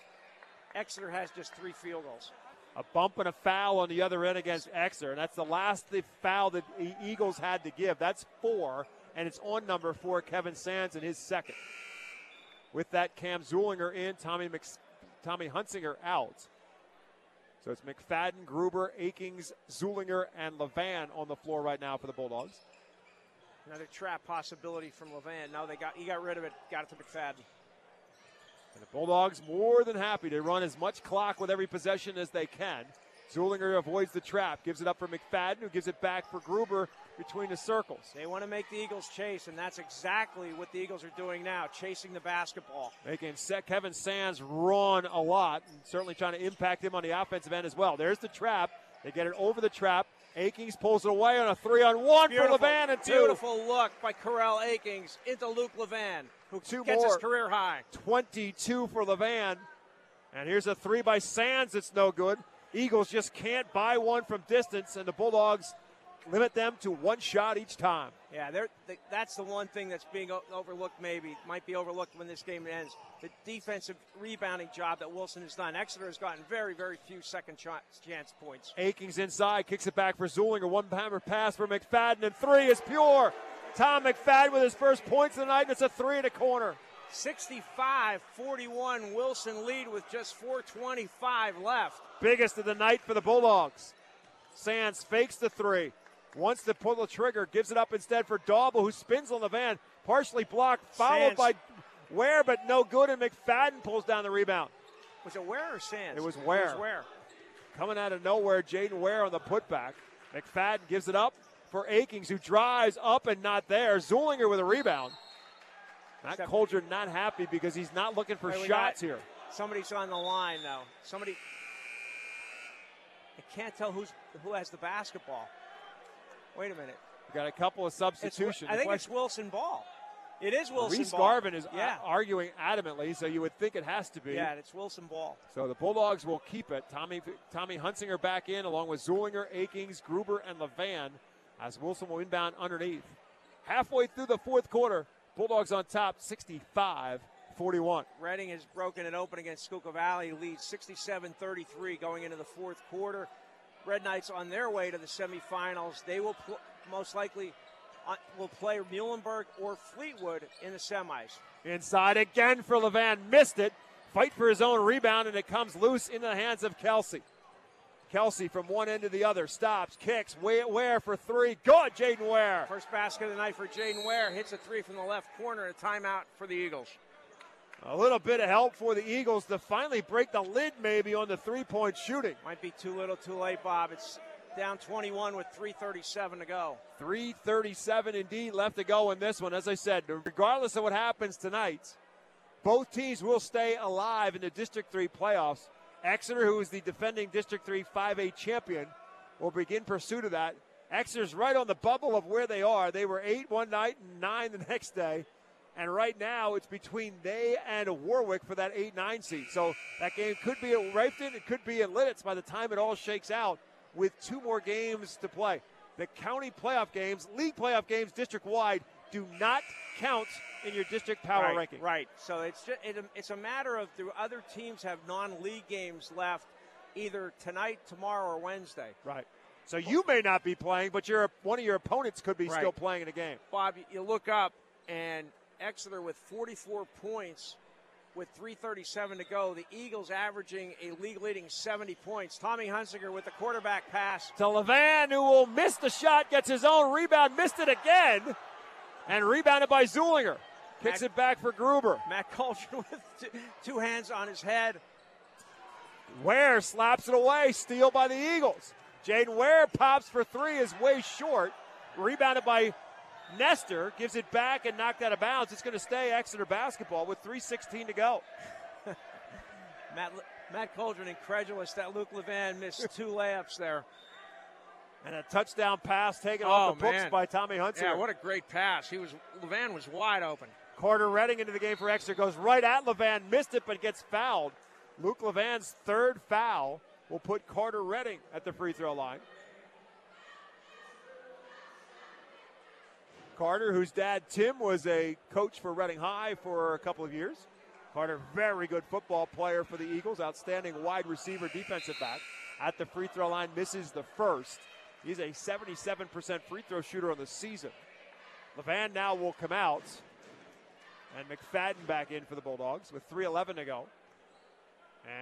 B: Exeter has just three field goals.
A: A bump and a foul on the other end against Exeter, and that's the last the foul that the Eagles had to give. That's four, and it's on number four, Kevin Sands, in his second. With that, Cam Zollinger in, Tommy Mc, Tommy Hunsinger out. So it's McFadden, Gruber, Akings, Zollinger, and Levan on the floor right now for the Bulldogs.
B: Another trap possibility from Levan. Now they got he got rid of it. Got it to McFadden.
A: And the Bulldogs more than happy to run as much clock with every possession as they can. Zollinger avoids the trap, gives it up for McFadden, who gives it back for Gruber between the circles.
B: They want to make the Eagles chase, and that's exactly what the Eagles are doing now, chasing the basketball.
A: Making Kevin Sands run a lot, and certainly trying to impact him on the offensive end as well. There's the trap. They get it over the trap. Akings pulls it away on a three on one
B: Beautiful,
A: for Levan and two.
B: Beautiful look by Corell Akings into Luke Levan, who
A: Two
B: gets
A: more.
B: his career high.
A: 22 for Levan. And here's a three by Sands It's no good. Eagles just can't buy one from distance, and the Bulldogs limit them to one shot each time.
B: Yeah, they're, that's the one thing that's being overlooked. Maybe might be overlooked when this game ends. The defensive rebounding job that Wilson has done. Exeter has gotten very, very few second chance points.
A: Akings inside, kicks it back for Zollinger. One hammer pass for McFadden, and three is pure. Tom McFadden with his first points of the night, and it's a three in a corner.
B: 65 41 Wilson lead with just 425 left.
A: Biggest of the night for the Bulldogs. Sands fakes the three. Wants to pull the trigger, gives it up instead for Dauble, who spins on the van, partially blocked, followed
B: Sands.
A: by Ware, but no good, and McFadden pulls down the rebound.
B: Was it Ware or Sands?
A: It was Ware.
B: It was Ware.
A: Coming out of nowhere, Jaden Ware on the putback. McFadden gives it up for Akings, who drives up and not there. Zollinger with a rebound. Matt
B: Except-
A: Coldren not happy because he's not looking for
B: we
A: shots
B: got-
A: here.
B: Somebody's on the line though. Somebody. I can't tell who's who has the basketball. Wait a minute.
A: We got a couple of
B: It's,
A: substitutions.
B: I
A: The
B: think it's Wilson Ball. It is Wilson Ball.
A: Reese
B: Ball.
A: Garvin is uh,
B: yeah.
A: a- arguing adamantly, so you would think it has to be.
B: Yeah, it's Wilson Ball.
A: So the Bulldogs will keep it. Tommy Tommy Hunsinger back in, along with Zollinger, Akings, Gruber, and Levan, as Wilson will inbound underneath. Halfway through the fourth quarter, Bulldogs on top, 65-41.
B: Reading has broken it open against Schuylkill Valley, leads 67-33 going into the fourth quarter. Red Knights on their way to the semifinals. They will pl- most likely uh, will play Muhlenberg or Fleetwood in the semis.
A: Inside again for Levan, missed it. Fight for his own rebound, and it comes loose in the hands of Kelsey. Kelsey from one end to the other stops, kicks, Wa- Ware for three. Good, Jaden Ware.
B: First basket of the night for Jaden Ware. Hits a three from the left corner. A timeout for the Eagles.
A: A little bit of help for the Eagles to finally break the lid, maybe, on the three point shooting.
B: Might be too little, too late, Bob. It's down 21 with 3:37 to go.
A: 337 indeed left to go in this one. As I said, regardless of what happens tonight, both teams will stay alive in the District 3 playoffs. Exeter, who is the defending District 3 5A champion, will begin pursuit of that. Exeter's right on the bubble of where they are. They were 8 one night and 9 the next day. And right now, it's between they and Warwick for that 8 9 seed. So that game could be at Reiffton, it could be at Lititz by the time it all shakes out with two more games to play. The county playoff games, league playoff games, district wide, do not count in your district power
B: right,
A: ranking.
B: Right. So it's just, it, it's a matter of do other teams have non-league games left? either tonight, tomorrow, or Wednesday.
A: Right. So you may not be playing, but your one of your opponents could be
B: Right.
A: still playing in a game.
B: Bob, you look up and Exeter with 44 points with 337 to go. The Eagles averaging a league leading 70 points. Tommy Hunsinger with the quarterback pass.
A: To Levan, who will miss the shot, gets his own rebound, missed it again, and rebounded by Zollinger. Kicks
B: Mac-
A: it back for Gruber.
B: Matt Coldren (laughs) with two, two hands on his head.
A: Ware slaps it away. Steal by the Eagles. Jaden Ware pops for three, is way short. Rebounded by Nestor, gives it back and knocked out of bounds. It's going to stay Exeter basketball with 3.16 to go. (laughs)
B: Matt, Matt Coldren incredulous that Luke Levan missed (laughs) two layups there.
A: And a touchdown pass taken
B: Oh,
A: off the books by Tommy Hunsinger.
B: Yeah, what a great pass. He was Levan was wide open.
A: Carter Redding into the game for Exeter goes right at Levan, missed it but gets fouled. Luke Levan's third foul will put Carter Redding at the free throw line. Carter, whose dad Tim was a coach for Reading High for a couple of years. Carter, very good football player for the Eagles, outstanding wide receiver, defensive back. At the free throw line, misses the first. He's a 77% free throw shooter on the season. Levan now will come out. And McFadden back in for the Bulldogs with 3.11 to go.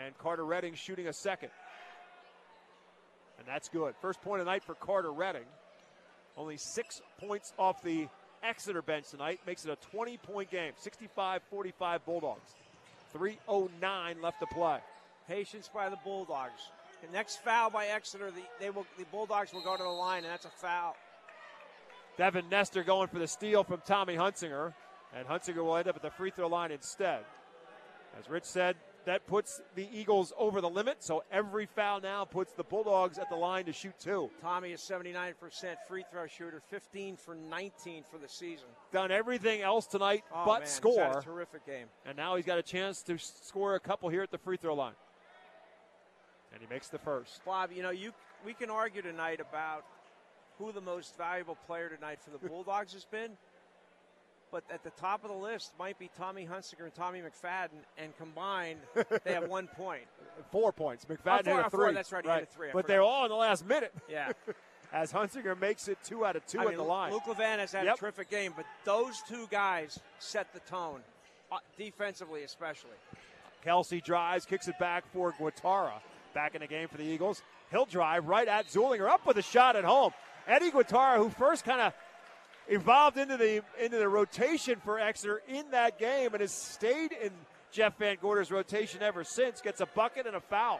A: And Carter Redding shooting a second. And that's good. First point of the night for Carter Redding. Only six points off the Exeter bench tonight. Makes it a 20 point game. 65 45 Bulldogs. 3.09 left to play.
B: Patience by the Bulldogs. The next foul by Exeter, the, they will, the Bulldogs will go to the line, and that's a foul.
A: Devin Nestor going for the steal from Tommy Hunsinger. And Hunsinger will end up at the free throw line instead. As Rich said, that puts the Eagles over the limit. So every foul now puts the Bulldogs at the line to shoot two.
B: Tommy is 79% free throw shooter, 15 for 19 for the season.
A: Done everything else tonight
B: Oh,
A: but
B: man,
A: score.
B: a terrific game.
A: And now he's got a chance to score a couple here at the free throw line. And he makes the first.
B: Bob, you know, you we can argue tonight about who the most valuable player tonight for the (laughs) Bulldogs has been. But at the top of the list might be Tommy Hunsinger and Tommy McFadden, and combined (laughs) they have one point.
A: Four points.
B: Oh,
A: McFadden
B: four-
A: hit a
B: oh,
A: three.
B: four, that's right, a three, I
A: But
B: forgot.
A: they're all in the last minute.
B: Yeah. (laughs)
A: As Hunsinger makes it two out of two
B: I
A: at
B: mean,
A: the line.
B: Luke Levan has had
A: Yep.
B: a terrific game, but those two guys set the tone, uh, defensively especially.
A: Kelsey drives, kicks it back for Guatara. Back in the game for the Eagles. He'll drive right at Zollinger, up with a shot at home. Eddie Guatara, who first kind of evolved into the into the rotation for Exeter in that game and has stayed in Jeff Van Gorder's rotation ever since, gets a bucket and a foul.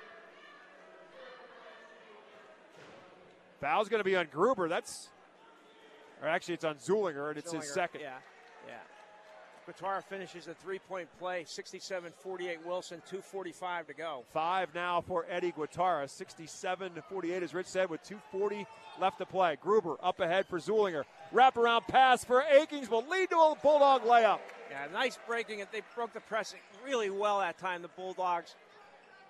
A: Foul's going to be on Gruber. That's, or actually, it's on Zollinger, and it's his second.
B: Yeah, yeah. Guatara finishes a three-point play, 67-48 Wilson, 2:45 to go.
A: Five now for Eddie Guatara, 67 48, as Rich said, with 240 left to play. Gruber up ahead for Zollinger. Wraparound pass for Akings will lead to a Bulldog layup.
B: Yeah, nice breaking it. They broke the pressing really well that time. The Bulldogs.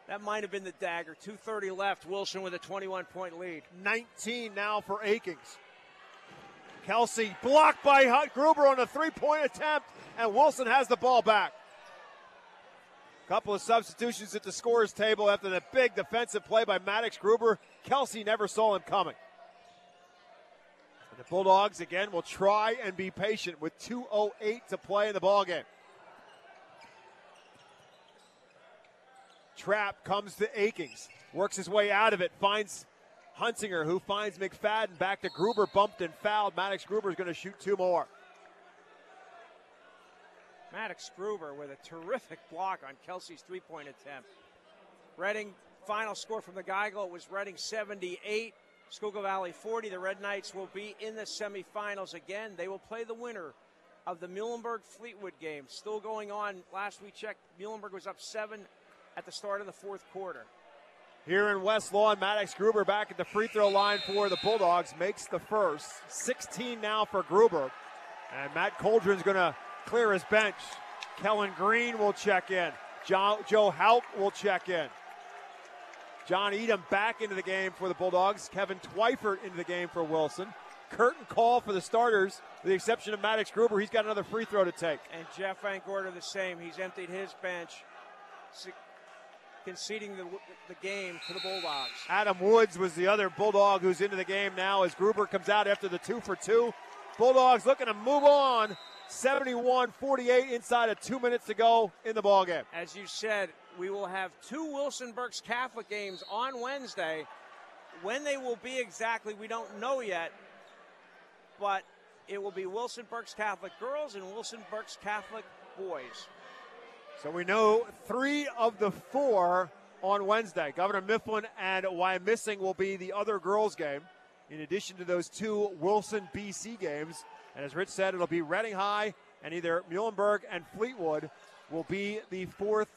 B: That might have been the dagger. 2:30 left. Wilson with a 21-point lead.
A: 19 now for Akings. Kelsey blocked by Hunt Gruber on a three point attempt, and Wilson has the ball back. A couple of substitutions at the scorer's table after the big defensive play by Maddox Gruber. Kelsey never saw him coming. And the Bulldogs again will try and be patient with 2:08 to play in the ball game. Trap comes to Akings, works his way out of it, finds Hunsinger, who finds McFadden back to Gruber, bumped and fouled. Maddox Gruber is going to shoot two more.
B: Maddox Gruber with a terrific block on Kelsey's three-point attempt. Reading final score from the Geigle was Reading 78, Schuylkill Valley 40. The Red Knights will be in the semifinals again. They will play the winner of the Muhlenberg Fleetwood game. Still going on. Last we checked, Muhlenberg was up seven at the start of the fourth quarter.
A: Here in West Lawn, Maddox Gruber back at the free throw line for the Bulldogs, makes the first. 16 now for Gruber. And Matt Coldren's going to clear his bench. Kellen Green will check in. John, Joe Hout will check in. John Edom back into the game for the Bulldogs. Kevin Twyford into the game for Wilson. Curtain call for the starters, with the exception of Maddox Gruber. He's got another free throw to take.
B: And Jeff Van Gorder the same. He's emptied his bench. Conceding the, the game to the Bulldogs.
A: Adam Woods was the other Bulldog who's into the game now as Gruber comes out after the two for two. Bulldogs looking to move on 71 48 inside of two minutes to go in the ball game.
B: As you said, we will have two Wilson Berks Catholic games on Wednesday. When they will be exactly, we don't know yet, but it will be Wilson Berks Catholic girls and Wilson Berks Catholic boys.
A: So we know three of the four on Wednesday. Governor Mifflin and Wyomissing will be the other girls' game, in addition to those two Wilson BC games. And as Rich said, it'll be Reading High and either Muhlenberg and Fleetwood will be the fourth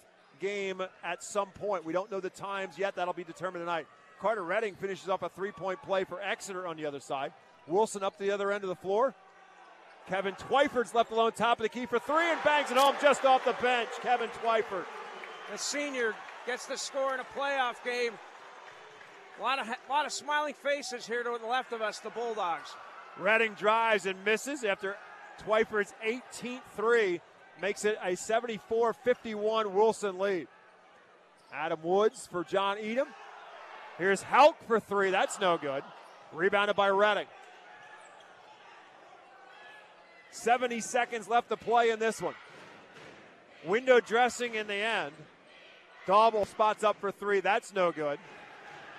A: game at some point. We don't know the times yet. That'll be determined tonight. Carter Redding finishes up a three point play for Exeter on the other side. Wilson up to the other end of the floor. Kevin Twyford's left alone top of the key for three and bangs it home just off the bench. Kevin Twyford.
B: The senior gets the score in a playoff game. A lot of, a lot of smiling faces here to the left of us, the Bulldogs.
A: Redding drives and misses after Twyford's 18th three makes it a 74 51 Wilson lead. Adam Woods for John Edom. Here's Hauk for three. That's no good. Rebounded by Redding. 70 seconds left to play in this one. Window dressing in the end. Dauble spots up for three. That's no good.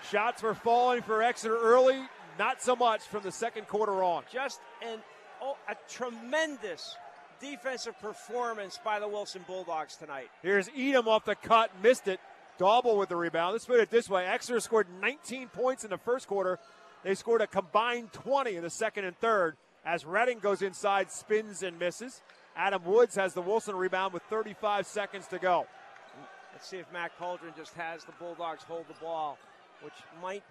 A: Shots were falling for Exeter early. Not so much from the second quarter on.
B: Just an, oh, a tremendous defensive performance by the Wilson Bulldogs tonight.
A: Here's Edom off the cut, missed it. Dauble with the rebound. Let's put it this way Exeter scored 19 points in the first quarter. They scored a combined 20 in the second and third as Redding goes inside, spins and misses. Adam Woods has the Wilson rebound with 35 seconds to go.
B: Let's see if Matt Coldren just has the Bulldogs hold the ball, which might.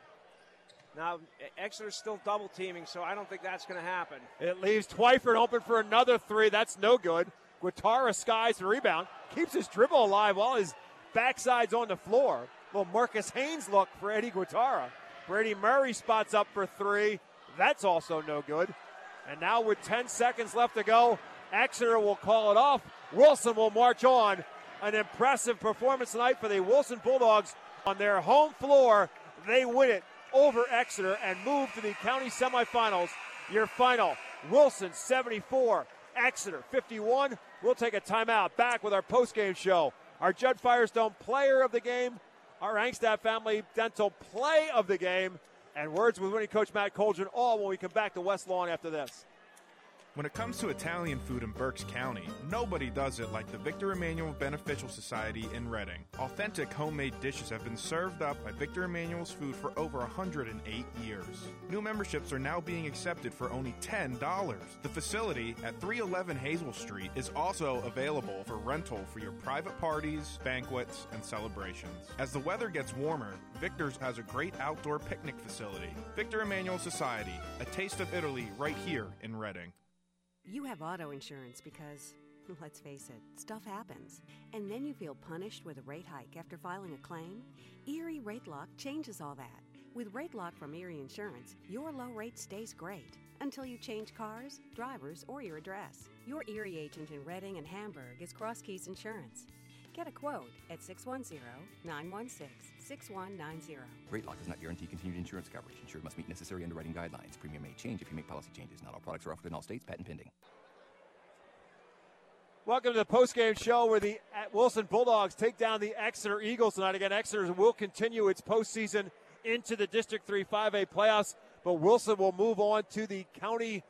B: Now, Exeter's still double teaming, so I don't think that's going to happen.
A: It leaves Twyford open for another three. That's no good. Guatara skies the rebound, keeps his dribble alive while his backside's on the floor. Little Marcus Haynes look for Eddie Guatara. Brady Murray spots up for three. That's also no good. And now with 10 seconds left to go, Exeter will call it off. Wilson will march on. An impressive performance tonight for the Wilson Bulldogs on their home floor. They win it over Exeter and move to the county semifinals. Your final Wilson 74, Exeter 51. We'll take a timeout. Back with our postgame show. Our Judd Firestone player of the game, our Angstadt family dental play of the game, and words with winning coach Matt Coldren, all when we come back to West Lawn after this.
C: When it comes to Italian food in Berks County, nobody does it like the Victor Emmanuel Beneficial Society in Reading. Authentic homemade dishes have been served up by Victor Emmanuel's Food for over 108 years. New memberships are now being accepted for only $10. The facility at 311 Hazel Street is also available for rental for your private parties, banquets, and celebrations. As the weather gets warmer, Victor's has a great outdoor picnic facility. Victor Emmanuel Society, a taste of Italy right here in Reading.
I: You have auto insurance because, (laughs) let's face it, stuff happens. And then you feel punished with a rate hike after filing a claim? Erie Rate Lock changes all that. With Rate Lock from Erie Insurance, your low rate stays great until you change cars, drivers, or your address. Your Erie agent in Reading and Hamburg is Cross Keys Insurance. Get a quote at 610 916 6190.
J: Rate lock does not guarantee continued insurance coverage. Insured must meet necessary underwriting guidelines. Premium may change if you make policy changes. Not all products are offered in all states. Patent pending.
A: Welcome to the postgame show where the uh, Wilson Bulldogs take down the Exeter Eagles tonight. Again, Exeter will continue its postseason into the District 3 5A playoffs, but Wilson will move on to the county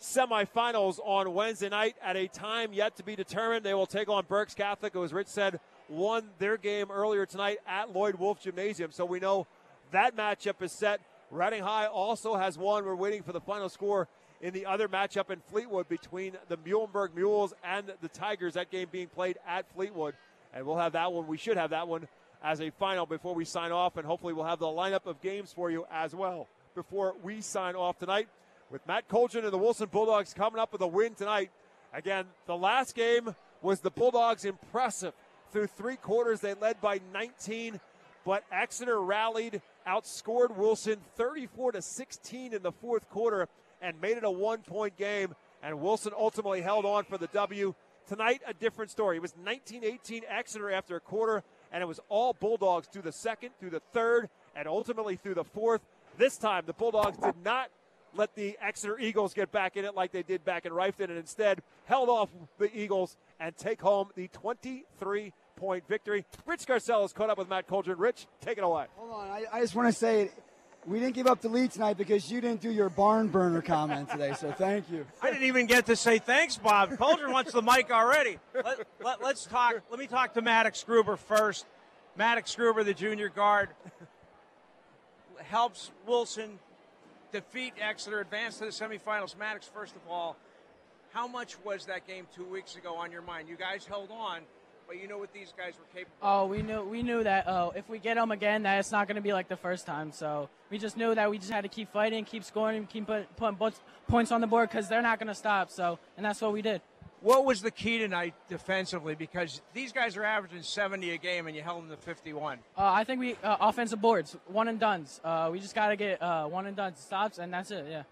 A: semifinals on Wednesday night at a time yet to be determined. They will take on Berks Catholic, who, as Rich said, won their game earlier tonight at Lloyd Wolf Gymnasium. So we know that matchup is set. Reading High also has won. We're waiting for the final score in the other matchup in Fleetwood between the Muhlenberg Mules and the Tigers. That game being played at Fleetwood. And we'll have that one. We should have that one as a final before we sign off. And hopefully we'll have the lineup of games for you as well before we sign off tonight with Matt Coldren and the Wilson Bulldogs coming up with a win tonight. Again, the last game was the Bulldogs impressive. Through three quarters, they led by 19, but Exeter rallied, outscored Wilson 34 to 16 in the fourth quarter, and made it a one-point game. And Wilson ultimately held on for the W. Tonight, a different story. It was 19-18 Exeter after a quarter, and it was all Bulldogs through the second, through the third, and ultimately through the fourth. This time, the Bulldogs did not let the Exeter Eagles get back in it like they did back in Reiffton, and instead held off the Eagles and take home the 23 point victory. Rich Scarcella is caught up with Matt Coldren. Rich, take it away.
M: Hold on. I, I just want to say we didn't give up the lead tonight because you didn't do your barn burner comment today, so thank you.
B: I didn't even get to say thanks, Bob. Coldren wants the mic already. Let, let, let's talk. Let me talk to Maddox Gruber first. Maddox Gruber, the junior guard, helps Wilson defeat Exeter, advance to the semifinals. Maddox, first of all, how much was that game two weeks ago on your mind? You guys held on, but you know what these guys were capable.
N: Oh, we knew we knew that uh, if we get them again, that it's not going to be like the first time. So we just knew that we just had to keep fighting, keep scoring, keep put, putting points on the board because they're not going to stop. So, and that's what we did.
B: What was the key tonight defensively? Because these guys are averaging 70 a game, and you held them to 51.
N: Uh, I think we uh, offensive boards, one and duns. Uh, we just got to get uh, one and done stops, and that's it. Yeah.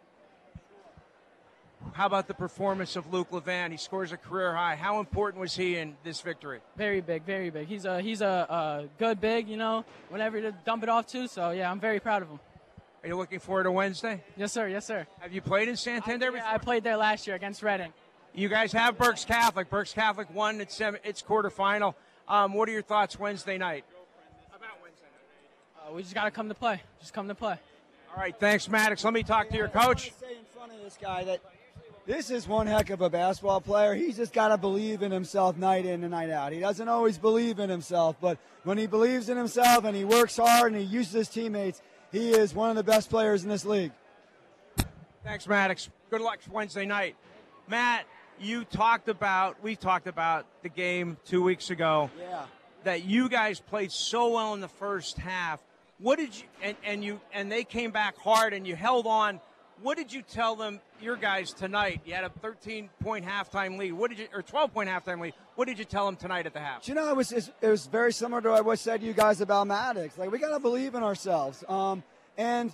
B: How about the performance of Luke Levan? He scores a career high. How important was he in this victory?
N: Very big, very big. He's a he's a, a good big, you know, whenever to dump it off to. So yeah, I'm very proud of him.
B: Are you looking forward to Wednesday?
N: Yes, sir. Yes, sir.
B: Have you played in Santander
N: I,
B: before?
N: I played there last year against Reading.
B: You guys have Berks Catholic. Berks Catholic won its, sem- its quarterfinal. Um, what are your thoughts Wednesday night? About Wednesday night.
N: Uh, we just got to come to play. Just come to play.
B: All right, thanks, Maddox. Let me talk to your coach.
M: say in front of this guy that this is one heck of a basketball player. He's just got to believe in himself night in and night out. He doesn't always believe in himself, but when he believes in himself and he works hard and he uses his teammates, he is one of the best players in this league.
B: Thanks, Maddox. Good luck Wednesday night. Matt, you talked about, we talked about the game two weeks ago.
M: Yeah.
B: That you guys played so well in the first half. What did you and, and you and they came back hard and you held on. What did you tell them, your guys tonight? You had a 13 point halftime lead. What did you or 12 point halftime lead? What did you tell them tonight at the half?
M: You know, it was it was very similar to what I said to you guys about Maddox. Like we got to believe in ourselves. Um, and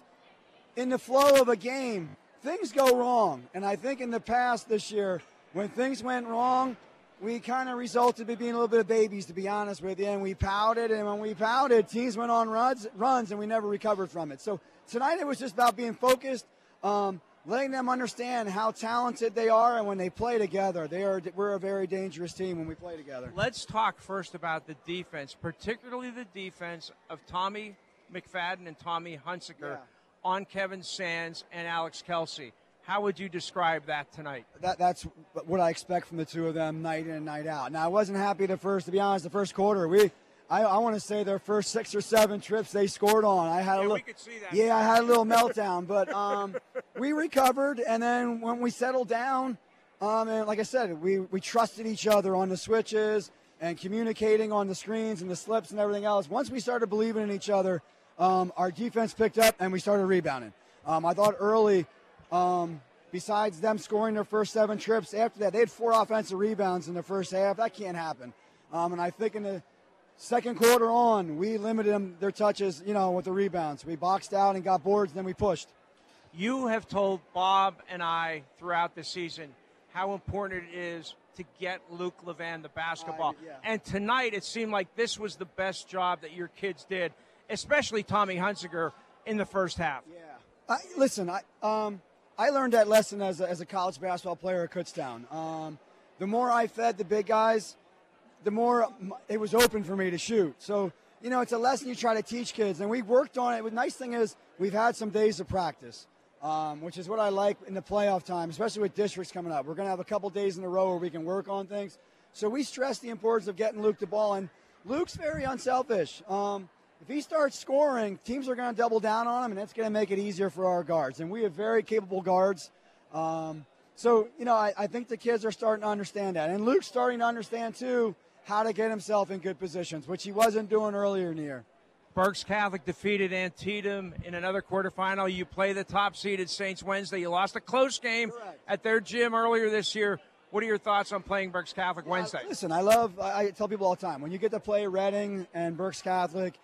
M: in the flow of a game, things go wrong. And I think in the past this year, when things went wrong, we kind of resulted in being a little bit of babies, to be honest with you. And we pouted, and when we pouted, teams went on runs, runs, and we never recovered from it. So tonight it was just about being focused, um, letting them understand how talented they are, and when they play together, they are. We're a very dangerous team when we play together.
B: Let's talk first about the defense, particularly the defense of Tommy McFadden and Tommy Hunsinger
M: Yeah.
B: on Kevin Sands and Alex Kelsey. How would you describe that tonight?
M: that that's what I expect from the two of them night in and night out. Now I wasn't happy the first, to be honest, the first quarter. We, I, I want to say their first six or seven trips they scored on. I had a
B: Yeah, we
M: little,
B: could see that.
M: yeah, I had a little meltdown, but um, (laughs) we recovered, and then when we settled down, um, and like I said, we we trusted each other on the switches and communicating on the screens and the slips and everything else. Once we started believing in each other, um, our defense picked up and we started rebounding. Um, I thought early. Um, besides them scoring their first seven trips, after that they had four offensive rebounds in the first half. That can't happen. Um, and I think in the second quarter on, we limited them their touches, you know, with the rebounds. We boxed out and got boards, then we pushed.
B: You have told Bob and I throughout the season how important it is to get Luke Levan the basketball.
M: yeah.
B: And tonight it seemed like this was the best job that your kids did, especially Tommy Hunsinger in the first half.
M: I, listen, I um, I learned that lesson as a, as a college basketball player at Kutztown. Um, the more I fed the big guys, the more it was open for me to shoot. So you know, it's a lesson you try to teach kids, and we worked on it. The nice thing is we've had some days of practice, um, which is what I like in the playoff time, especially with districts coming up. We're going to have a couple days in a row where we can work on things. So we stress the importance of getting Luke the ball, and Luke's very unselfish. Um, if he starts scoring, teams are going to double down on him, and that's going to make it easier for our guards. And we have very capable guards. Um, so, you know, I, I think the kids are starting to understand that. And Luke's starting to understand, too, how to get himself in good positions, which he wasn't doing earlier in the year.
B: Berks Catholic defeated Antietam in another quarterfinal. You play the top seeded Saints Wednesday. You lost a close game at their gym earlier this year. What are your thoughts on playing Berks Catholic Wednesday?
M: Listen, I love, I, I tell people all the time, when you get to play Reading and Berks Catholic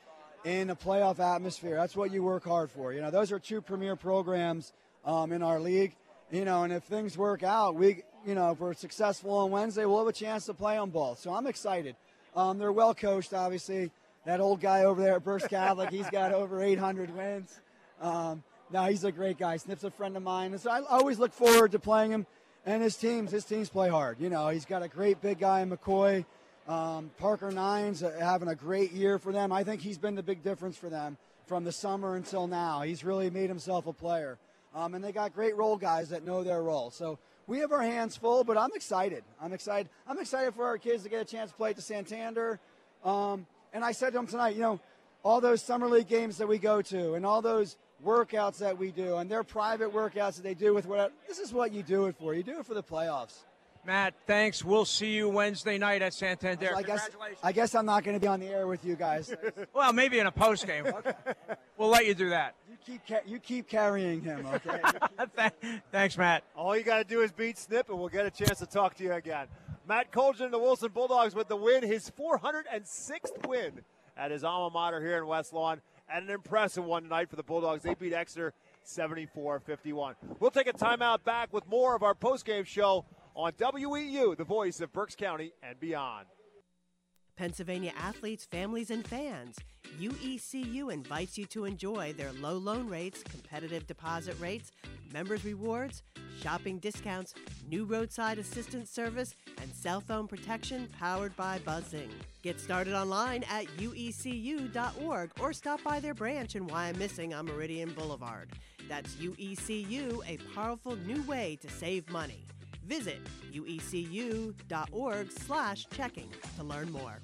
M: in a playoff atmosphere, that's what you work hard for. You know, those are two premier programs um, in our league. You know, and if things work out, we, you know, if we're successful on Wednesday, we'll have a chance to play on both. So I'm excited. Um, they're well coached, obviously. that old guy over there at Berks Catholic, he's got (laughs) over 800 wins. Um, no, he's a great guy. Snip's a friend of mine. And so I always look forward to playing him. And his teams, his teams play hard. You know, he's got a great big guy in McCoy. Um, Parker Nines uh, having a great year for them. I think he's been the big difference for them from the summer until now. He's really made himself a player. Um, and they got great role guys that know their role. So we have our hands full, but I'm excited. I'm excited. I'm excited for our kids to get a chance to play at the Santander. Um, and I said to them tonight, you know, all those summer league games that we go to and all those workouts that we do and their private workouts that they do with what this is what you do it for. You do it for the playoffs.
B: Matt, thanks. We'll see you Wednesday night at Santander.
M: So I guess I guess I'm not going to be on the air with you guys. (laughs)
B: well, maybe in a post game. okay. We'll let you do that.
M: You keep ca- you keep carrying him, okay? (laughs)
B: thanks, Matt.
A: All you got to do is beat Snip, and we'll get a chance to talk to you again. Matt Coldren, the Wilson Bulldogs, with the win, his 406th win at his alma mater here in West Lawn, and an impressive one tonight for the Bulldogs. They beat Exeter 74 51. We'll take a timeout back with more of our post-game show on WEEU, the voice of Berks County and beyond.
G: Pennsylvania athletes, families, and fans. UECU invites you to enjoy their low loan rates, competitive deposit rates, members rewards, shopping discounts, new roadside assistance service, and cell phone protection powered by Buzzing. Get started online at uecu.org or stop by their branch in Wyomissing on Meridian Boulevard. That's UECU, a powerful new way to save money. Visit uecu.org slash checking to learn more.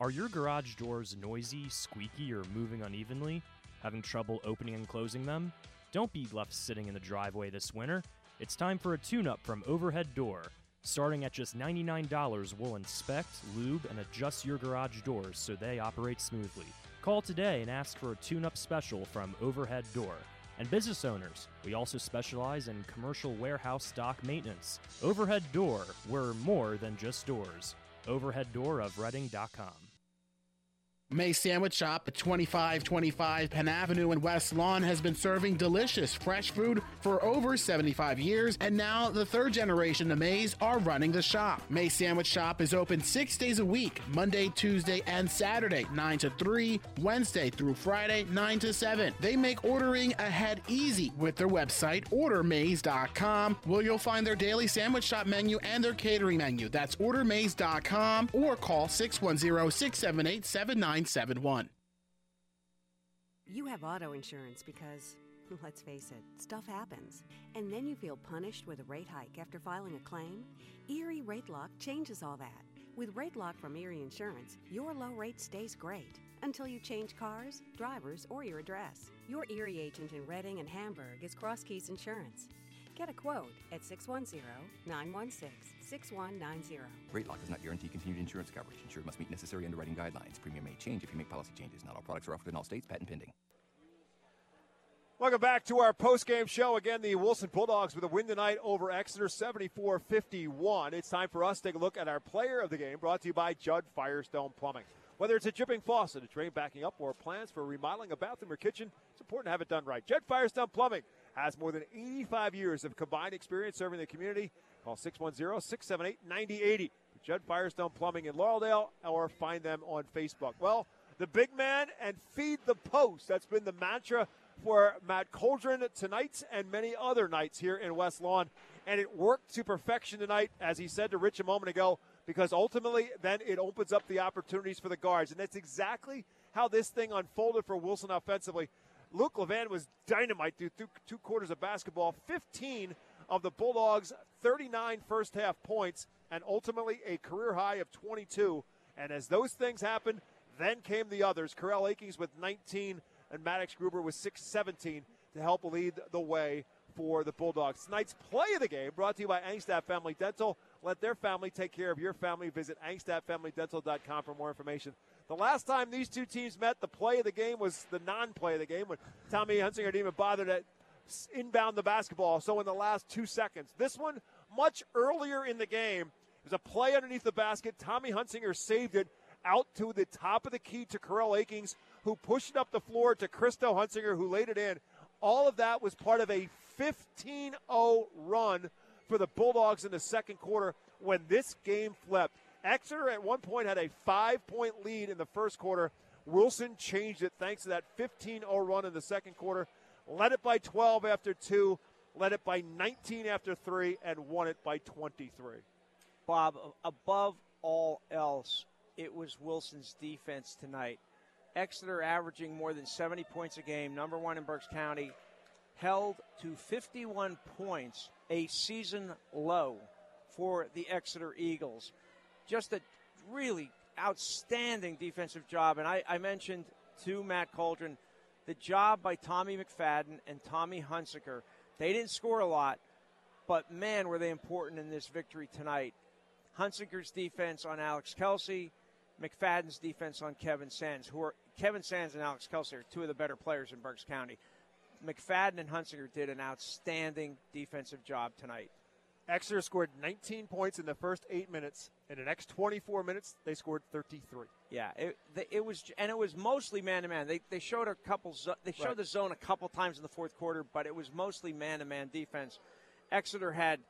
H: Are your garage doors noisy, squeaky, or moving unevenly? Having trouble opening and closing them? Don't be left sitting in the driveway this winter. It's time for a tune up from Overhead Door. Starting at just $99, we'll inspect, lube, and adjust your garage doors so they operate smoothly. Call today and ask for a tune up special from Overhead Door. And business owners, we also specialize in commercial warehouse stock maintenance. Overhead Door, we're more than just doors. OverheadDoorofReading.com.
E: May Sandwich Shop at 2525 Penn Avenue in West Lawn has been serving delicious fresh food for over 75 years, and now the third generation of Mays are running the shop. May Sandwich Shop is open six days a week Monday, Tuesday, and Saturday, 9 to 3, Wednesday through Friday, 9 to 7. They make ordering ahead easy with their website, ordermays.com, where you'll find their daily sandwich shop menu and their catering menu. That's ordermays.com or call 610 678 79 971.
I: You have auto insurance because, (laughs) let's face it, stuff happens. And then you feel punished with a rate hike after filing a claim? Erie Rate Lock changes all that. With Rate Lock from Erie Insurance, your low rate stays great until you change cars, drivers, or your address. Your Erie agent in Reading and Hamburg is Cross Keys Insurance. Get a quote at 610 916 6190.
J: Rate lock does not guarantee continued insurance coverage. Insured must meet necessary underwriting guidelines. Premium may change if you make policy changes. Not all products are offered in all states. Patent pending.
A: Welcome back to our post-game show. Again, the Wilson Bulldogs with a win tonight over Exeter 74-51. It's time for us to take a look at our player of the game brought to you by Judd Firestone Plumbing. Whether it's a dripping faucet, a drain backing up, or plans for remodeling a bathroom or kitchen, it's important to have it done right. Judd Firestone Plumbing has more than 85 years of combined experience serving the community. Call 610 678 9080. Judd Firestone Plumbing in Laureldale or find them on Facebook. Well, the big man and feed the post. That's been the mantra for Matt Coldren tonight and many other nights here in West Lawn. And it worked to perfection tonight, as he said to Rich a moment ago, because ultimately then it opens up the opportunities for the guards. And that's exactly how this thing unfolded for Wilson offensively. Luke Levan was dynamite through two quarters of basketball, 15 of the Bulldogs' 39 first half points, and ultimately a career high of 22. And as those things happened, then came the others. Carell Akings with 19 and Maddox Gruber with 617 to help lead the way for the Bulldogs. Tonight's play of the game brought to you by Angstadt Family Dental. Let their family take care of your family. Visit angstadtfamilydental.com for more information. The last time these two teams met, the play of the game was the non-play of the game when Tommy Hunsinger didn't even bother to inbound the basketball. So in the last two seconds, this one much earlier in the game, there's a play underneath the basket. Tommy Hunsinger saved it out to the top of the key to Carell Akings, who pushed it up the floor to Christo Hunsinger, who laid it in. All of that was part of a 15 0 run for the Bulldogs in the second quarter when this game flipped. Exeter at one point had a five point lead in the first quarter. Wilson changed it thanks to that 15 0 run in the second quarter. Led it by 12 after two, led it by 19 after three, and won it by 23.
B: Bob, above all else, it was Wilson's defense tonight. Exeter averaging more than 70 points a game, number one in Berks County, held to 51 points, a season low for the Exeter Eagles. Just a really outstanding defensive job. And I, I mentioned to Matt Coldren the job by Tommy McFadden and Tommy Hunsinger. They didn't score a lot, but man, were they important in this victory tonight. Hunsinger's defense on Alex Kelsey, McFadden's defense on Kevin Sands, who are Kevin Sands and Alex Kelsey are two of the better players in Berks County. McFadden and Hunsinger did an outstanding defensive job tonight.
A: Exeter scored 19 points in the first eight minutes. In the next 24 minutes, they scored 33.
B: Yeah, it, it was, and it was mostly man to man. They they showed a couple, they showed
A: Right.
B: the zone a couple times in the fourth quarter, but it was mostly man to man defense. Exeter had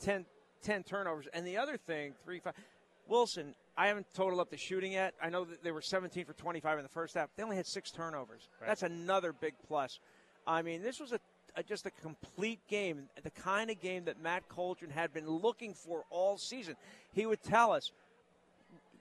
B: 10, 10 turnovers, and the other thing, three five. Wilson, I haven't totaled up the shooting yet. I know that they were 17 for 25 in the first half. They only had six turnovers.
A: Right.
B: That's another big plus. I mean, this was a, a just a complete game, the kind of game that Matt Coldren had been looking for all season. He would tell us,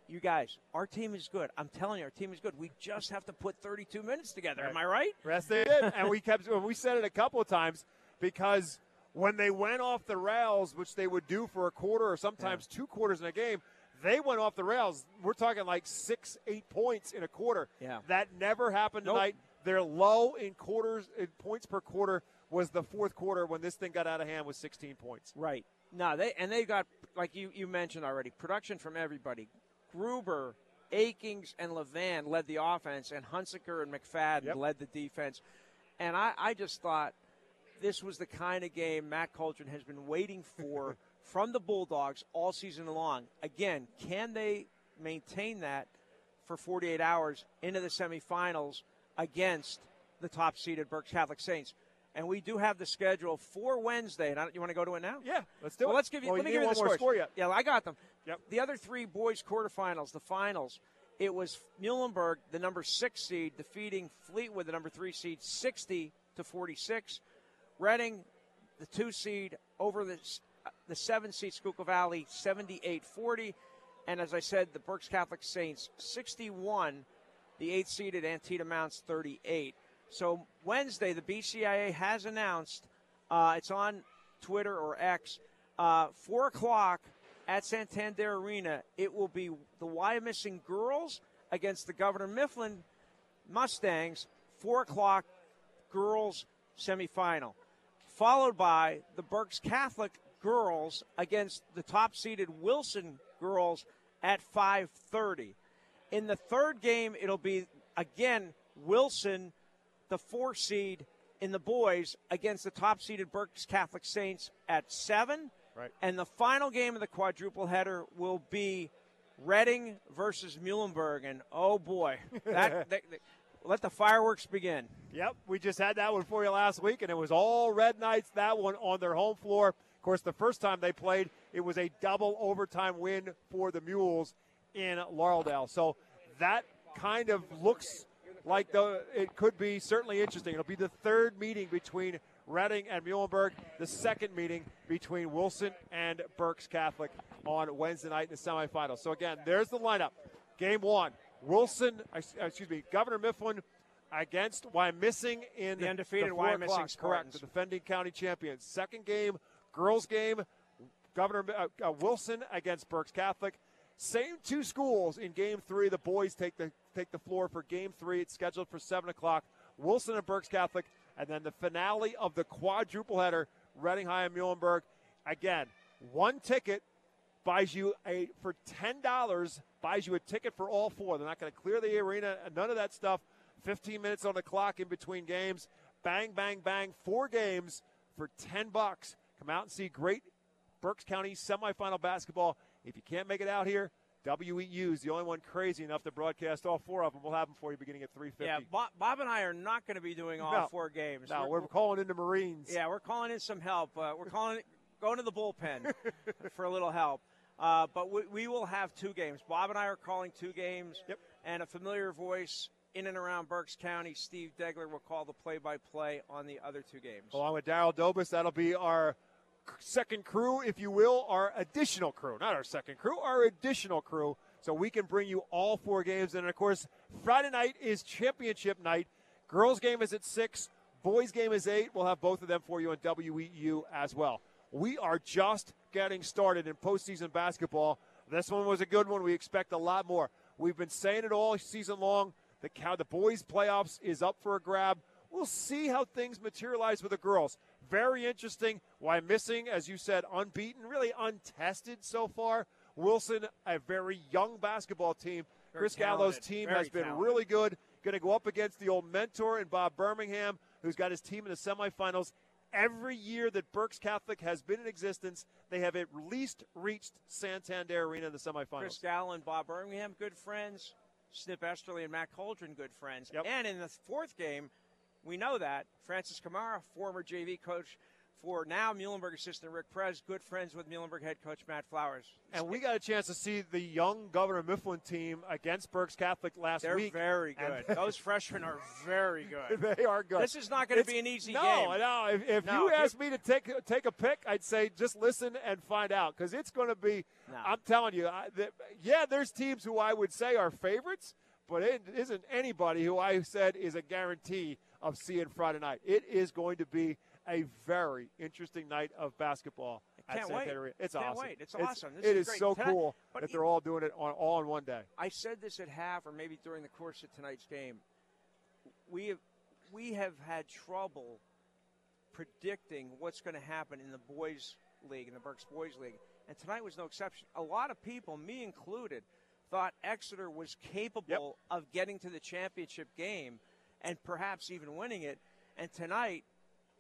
B: you guys, our team is good. I'm telling you, our team is good. We just have to put 32 minutes together. Am I right?
A: Yes, they did. and we kept, and we said it a couple of times because when they went off the rails, which they would do for a quarter or sometimes two quarters in a game, they went off the rails. We're talking like six, eight points in a quarter.
B: Yeah.
A: That never happened
B: Nope.
A: tonight. Their low in quarters, in points per quarter, was the fourth quarter when this thing got out of hand with 16 points.
B: Right. No, they and they got like you you mentioned already, production from everybody. Gruber, Akings, and Levan led the offense, and Hunsinger and McFadden led the defense. And I, I just thought this was the kind of game Matt Coldren has been waiting for (laughs) from the Bulldogs all season long. Again, can they maintain that for 48 hours into the semifinals against the top seeded Berks Catholic Saints? And we do have the schedule for Wednesday. And I, you want to go to it now?
A: Yeah, let's do
B: well,
A: it.
B: Let's give you.
A: Well,
B: let me give you the scores.
A: score yet.
B: Yeah, I got them.
A: Yep.
B: The other three boys quarterfinals, the finals. It was Muhlenberg, the number six seed, defeating Fleetwood, the number three seed, 60 to 46. Reading, the two seed, over the the seven seed Schuylkill Valley, 78-40. And as I said, the Berks Catholic Saints, 61. The eight seeded Antietam Mounts, 38. So Wednesday, the BCIA has announced uh, it's on Twitter or X. Uh, four o'clock at Santander Arena. It will be the Wyomissing girls against the Governor Mifflin Mustangs. Four o'clock girls semifinal, followed by the Berks Catholic girls against the top-seeded Wilson girls at 5:30. In the third game, it'll be again Wilson, the four seed in the boys against the top seeded Berks Catholic Saints at seven.
A: Right.
B: And the final game of the quadruple header will be Reading versus Muhlenberg. And oh boy, that, (laughs) that- that- let the fireworks begin.
A: Yep, we just had that one for you last week, and it was all Red Knights. That one on their home floor. Of course, the first time they played, it was a double overtime win for the Mules in Laureldale. So that kind of looks like the it could be certainly interesting. It'll be the third meeting between Reading and Muhlenberg, the second meeting between Wilson and Berks Catholic on Wednesday night in the semifinals. So again, there's the lineup. Game one, Wilson, uh, excuse me, Governor Mifflin against Wyomissing in
B: The undefeated
A: four
B: Wyomissing
A: Correct, the defending county champions. Second game, girls game, Governor uh, uh, Wilson against Berks Catholic. Same two schools in game three. The boys take the take the floor for game three. It's scheduled for seven o'clock. Wilson and Berks Catholic, and then the finale of the quadruple header, Reading High and Muhlenberg. Again, one ticket buys you a for ten dollars buys you a ticket for all four. They're not going to clear the arena, none of that stuff. Fifteen minutes on the clock in between games. Bang, bang, bang. Four games for ten bucks. Come out and see great Berks County semifinal basketball. If you can't make it out here, WEEU is the only one crazy enough to broadcast all four of them. We'll have them for you beginning at 3:50.
B: Yeah, Bob, Bob and I are not going to be doing all
A: No.
B: four games.
A: No, we're, calling in the Marines.
B: Yeah, we're calling in some help. Uh, we're calling going to the bullpen (laughs) for a little help. Uh, but we, we will have two games. Bob and I are calling two games. Yep. And a familiar voice in and around Berks County, Steve Degler, will call the play-by-play on the other two games.
A: Along with Daryl Dobus, that'll be our second crew, if you will, our additional crew. Not our second crew, our additional crew. So we can bring you all four games. And of course, Friday night is championship night. Girls game is at 6, boys game is 8. We'll have both of them for you on WEEU as well. We are just getting started in postseason basketball. This one was a good one. We expect a lot more. We've been saying it all season long. The, the boys' playoffs is up for a grab. We'll see how things materialize with the girls. Very interesting. Wyomissing, as you said, unbeaten, really untested so far. Wilson, a very young basketball team.
B: Very
A: Chris Gallo's team has been
B: talented.
A: really good. Going to go up against the old mentor in Bob Birmingham, who's got his team in the semifinals. Every year that Berks Catholic has been in existence, they have at least reached Santander Arena in the semifinals.
B: Chris Gallo and Bob Birmingham, good friends. Snip Esterly and Matt Coldren, good friends. And in the fourth game, we know that Francis Kamara, former JV coach for now Muhlenberg assistant Rick Prez, good friends with Muhlenberg head coach Matt Flowers.
A: And we got a chance to see the young Governor Mifflin team against Berks Catholic last
B: They're
A: week.
B: very good. Those freshmen are very good. (laughs)
A: they are good.
B: This is not going to be an easy
A: no,
B: game.
A: No, no. If, if
B: No,
A: you asked me to take take a pick, I'd say just listen and find out because it's going to be. I'm telling you, I, the, yeah, there's teams who I would say are favorites, but it isn't anybody who I said is a guarantee of seeing Friday night. It is going to be a very interesting night of basketball.
B: I
A: at
B: can't
A: Santa
B: wait.
A: Ana Arena. It's
B: Can't
A: awesome.
B: wait. It's awesome. This
A: it
B: is
A: is so cool that they're all doing it on, all in one day.
B: I said this at half, or maybe during the course of tonight's game. We have we have had trouble predicting what's going to happen in the boys' league, in the Berks Boys League, and tonight was no exception. A lot of people, me included, thought Exeter was capable of getting to the championship game and perhaps even winning it. And tonight,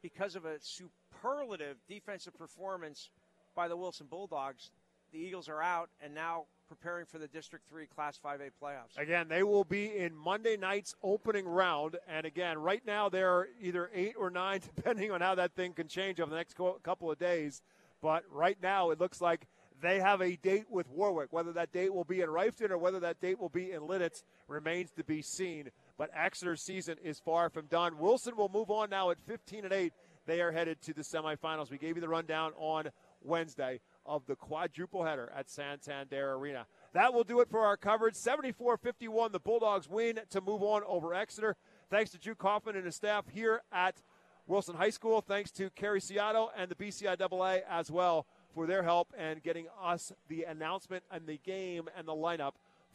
B: because of a superlative defensive performance by the Wilson Bulldogs, the Eagles are out and now preparing for the District 3 Class 5A playoffs.
A: Again, they will be in Monday night's opening round. And again, right now they're either eight or nine, (laughs) depending on how that thing can change over the next co- couple of days. But right now, it looks like they have a date with Warwick. Whether that date will be in Reiffton or whether that date will be in Lititz remains to be seen. But Exeter's season is far from done. Wilson will move on now at 15 and 8. They are headed to the semifinals. We gave you the rundown on Wednesday of the quadruple header at Santander Arena. That will do it for our coverage. 74 51, the Bulldogs win to move on over Exeter. Thanks to Drew Kaufman and his staff here at Wilson High School. Thanks to Kerry Seattle and the BCIAA as well for their help and getting us the announcement and the game and the lineup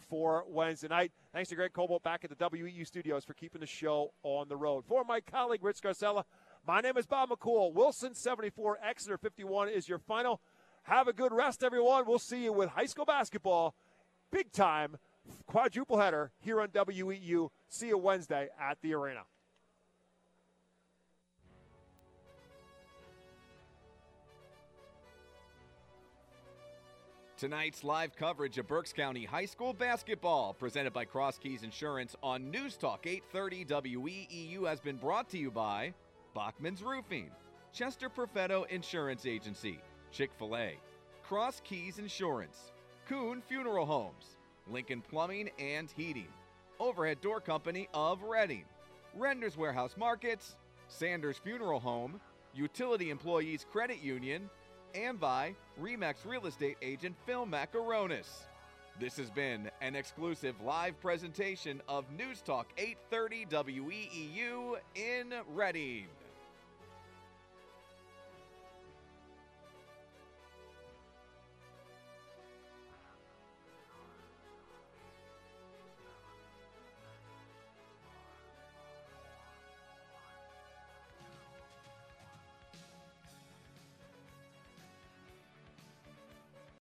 A: for Wednesday night. Thanks to Greg Cobalt back at the WEEU studios for keeping the show on the road. For my colleague Rich Scarcella, my name is Bob McCool. Wilson 74, Exeter 51 is your final. Have a good rest, everyone. We'll see you with high school basketball, big time quadruple header here on WEEU. See you Wednesday at the arena.
F: Tonight's live coverage of Berks County High School basketball, presented by Cross Keys Insurance on News Talk 830 WEEU, has been brought to you by Bachman's Roofing, Chester Perfetto Insurance Agency, Chick fil A, Cross Keys Insurance, Kuhn Funeral Homes, Lincoln Plumbing and Heating, Overhead Door Company of Reading, Redner's Warehouse Markets, Sanders Funeral Home, Utility Employees Credit Union, and by Remax Real Estate Agent Phil Macaronis. This has been an exclusive live presentation of News Talk 830 WEEU in Reading.